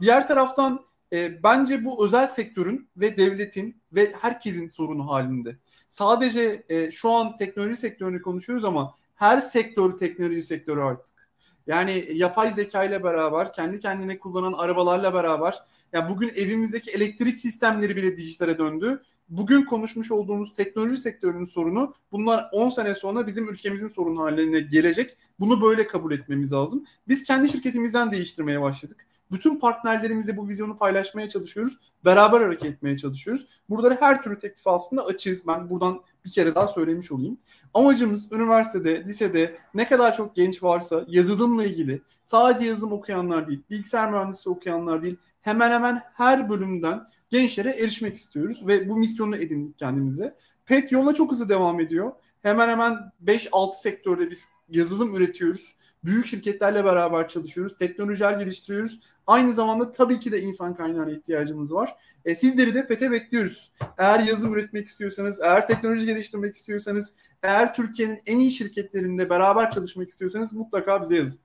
Diğer taraftan e, bence bu özel sektörün ve devletin ve herkesin sorunu halinde. Sadece e, şu an teknoloji sektörünü konuşuyoruz ama her sektör teknoloji sektörü artık. Yani yapay zeka ile beraber, kendi kendine kullanan arabalarla beraber, ya bugün evimizdeki elektrik sistemleri bile dijitale döndü. Bugün konuşmuş olduğumuz teknoloji sektörünün sorunu bunlar 10 sene sonra bizim ülkemizin sorunu haline gelecek. Bunu böyle kabul etmemiz lazım. Biz kendi şirketimizden değiştirmeye başladık. Bütün partnerlerimizle bu vizyonu paylaşmaya çalışıyoruz. Beraber hareket etmeye çalışıyoruz. Burada her türlü teklif aslında açığız. Ben buradan bir kere daha söylemiş olayım. Amacımız üniversitede, lisede ne kadar çok genç varsa yazılımla ilgili sadece yazılım okuyanlar değil, bilgisayar mühendisliği okuyanlar değil, hemen hemen her bölümden gençlere erişmek istiyoruz ve bu misyonu edindik kendimize. PET yola çok hızlı devam ediyor. Hemen hemen 5-6 sektörde biz yazılım üretiyoruz. Büyük şirketlerle beraber çalışıyoruz. Teknolojiler geliştiriyoruz. Aynı zamanda tabii ki de insan kaynağına ihtiyacımız var. E, sizleri de PET'e bekliyoruz. Eğer yazılım üretmek istiyorsanız, eğer teknoloji geliştirmek istiyorsanız, eğer Türkiye'nin en iyi şirketlerinde beraber çalışmak istiyorsanız mutlaka bize yazın.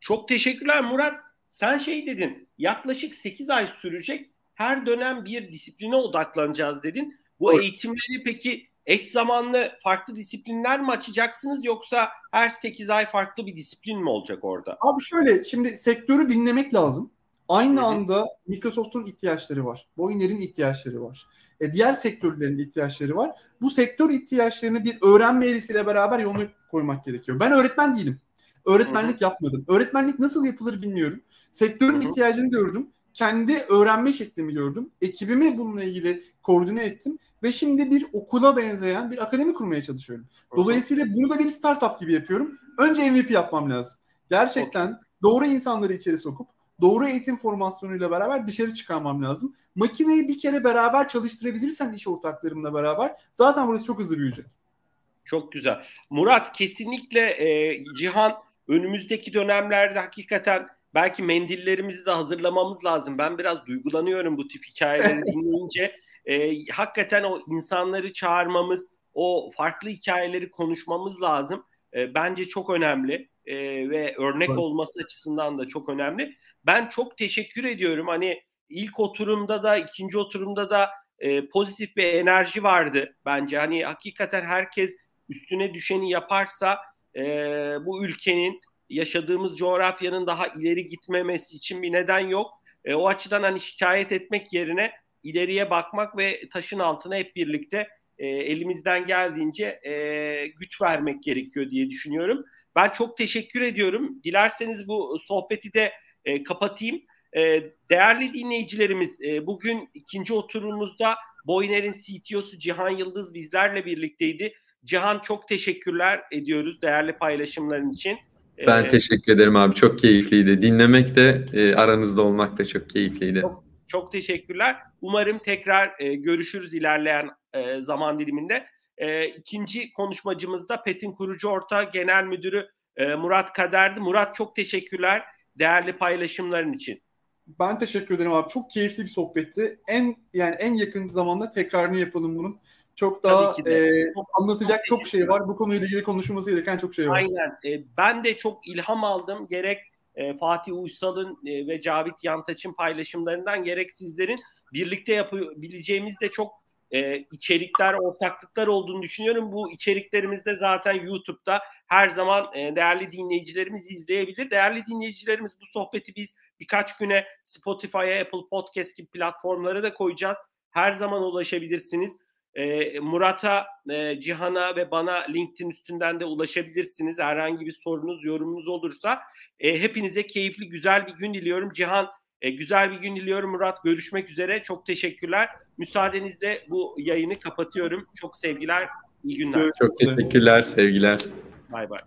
Çok teşekkürler Murat. Sen şey dedin, yaklaşık 8 ay sürecek her dönem bir disipline odaklanacağız dedin. Bu evet. eğitimleri peki eş zamanlı farklı disiplinler mi açacaksınız yoksa her 8 ay farklı bir disiplin mi olacak orada? Abi şöyle şimdi sektörü dinlemek lazım. Aynı Hı-hı. anda Microsoft'un ihtiyaçları var. Boyner'in ihtiyaçları var. E, diğer sektörlerin ihtiyaçları var. Bu sektör ihtiyaçlarını bir öğrenme eğrisiyle beraber yolunu koymak gerekiyor. Ben öğretmen değilim. Öğretmenlik Hı-hı. yapmadım. Öğretmenlik nasıl yapılır bilmiyorum. Sektörün Hı-hı. ihtiyacını gördüm kendi öğrenme şeklimi gördüm. Ekibimi bununla ilgili koordine ettim ve şimdi bir okula benzeyen bir akademi kurmaya çalışıyorum. Dolayısıyla bunu da bir startup gibi yapıyorum. Önce MVP yapmam lazım. Gerçekten okay. doğru insanları içeri sokup doğru eğitim formasyonuyla beraber dışarı çıkarmam lazım. Makineyi bir kere beraber çalıştırabilirsem iş ortaklarımla beraber zaten burası çok hızlı büyüyecek. Çok güzel. Murat kesinlikle e, Cihan önümüzdeki dönemlerde hakikaten belki mendillerimizi de hazırlamamız lazım. Ben biraz duygulanıyorum bu tip hikayeleri dinleyince. E, hakikaten o insanları çağırmamız, o farklı hikayeleri konuşmamız lazım. E, bence çok önemli e, ve örnek evet. olması açısından da çok önemli. Ben çok teşekkür ediyorum. Hani ilk oturumda da ikinci oturumda da e, pozitif bir enerji vardı bence. Hani hakikaten herkes üstüne düşeni yaparsa e, bu ülkenin yaşadığımız coğrafyanın daha ileri gitmemesi için bir neden yok. E, o açıdan hani şikayet etmek yerine ileriye bakmak ve taşın altına hep birlikte e, elimizden geldiğince e, güç vermek gerekiyor diye düşünüyorum. Ben çok teşekkür ediyorum. Dilerseniz bu sohbeti de e, kapatayım. E, değerli dinleyicilerimiz e, bugün ikinci oturumumuzda Boyner'in CTO'su Cihan Yıldız bizlerle birlikteydi. Cihan çok teşekkürler ediyoruz değerli paylaşımların için. Ben ee, teşekkür ederim abi. Çok keyifliydi. Dinlemek de e, aranızda olmak da çok keyifliydi. Çok, çok teşekkürler. Umarım tekrar e, görüşürüz ilerleyen e, zaman diliminde. E, ikinci konuşmacımız da PET'in kurucu ortağı genel müdürü e, Murat Kader'di. Murat çok teşekkürler değerli paylaşımların için. Ben teşekkür ederim abi. Çok keyifli bir sohbetti. En yani en yakın zamanda tekrarını yapalım bunun. Çok daha e, anlatacak çok, çok şey var. Bu konuyla ilgili konuşulması gereken çok şey var. Aynen. E, ben de çok ilham aldım. Gerek e, Fatih Uysal'ın e, ve Cavit Yantaç'ın paylaşımlarından gerek sizlerin birlikte yapabileceğimiz de çok e, içerikler, ortaklıklar olduğunu düşünüyorum. Bu içeriklerimizde zaten YouTube'da her zaman e, değerli dinleyicilerimiz izleyebilir. Değerli dinleyicilerimiz bu sohbeti biz birkaç güne Spotify'a, Apple Podcast gibi platformlara da koyacağız. Her zaman ulaşabilirsiniz. E, Murat'a, e, Cihan'a ve bana LinkedIn üstünden de ulaşabilirsiniz. Herhangi bir sorunuz, yorumunuz olursa. E, hepinize keyifli, güzel bir gün diliyorum. Cihan, e, güzel bir gün diliyorum. Murat, görüşmek üzere. Çok teşekkürler. Müsaadenizle bu yayını kapatıyorum. Çok sevgiler, iyi günler. Çok teşekkürler, sevgiler. Bay bay.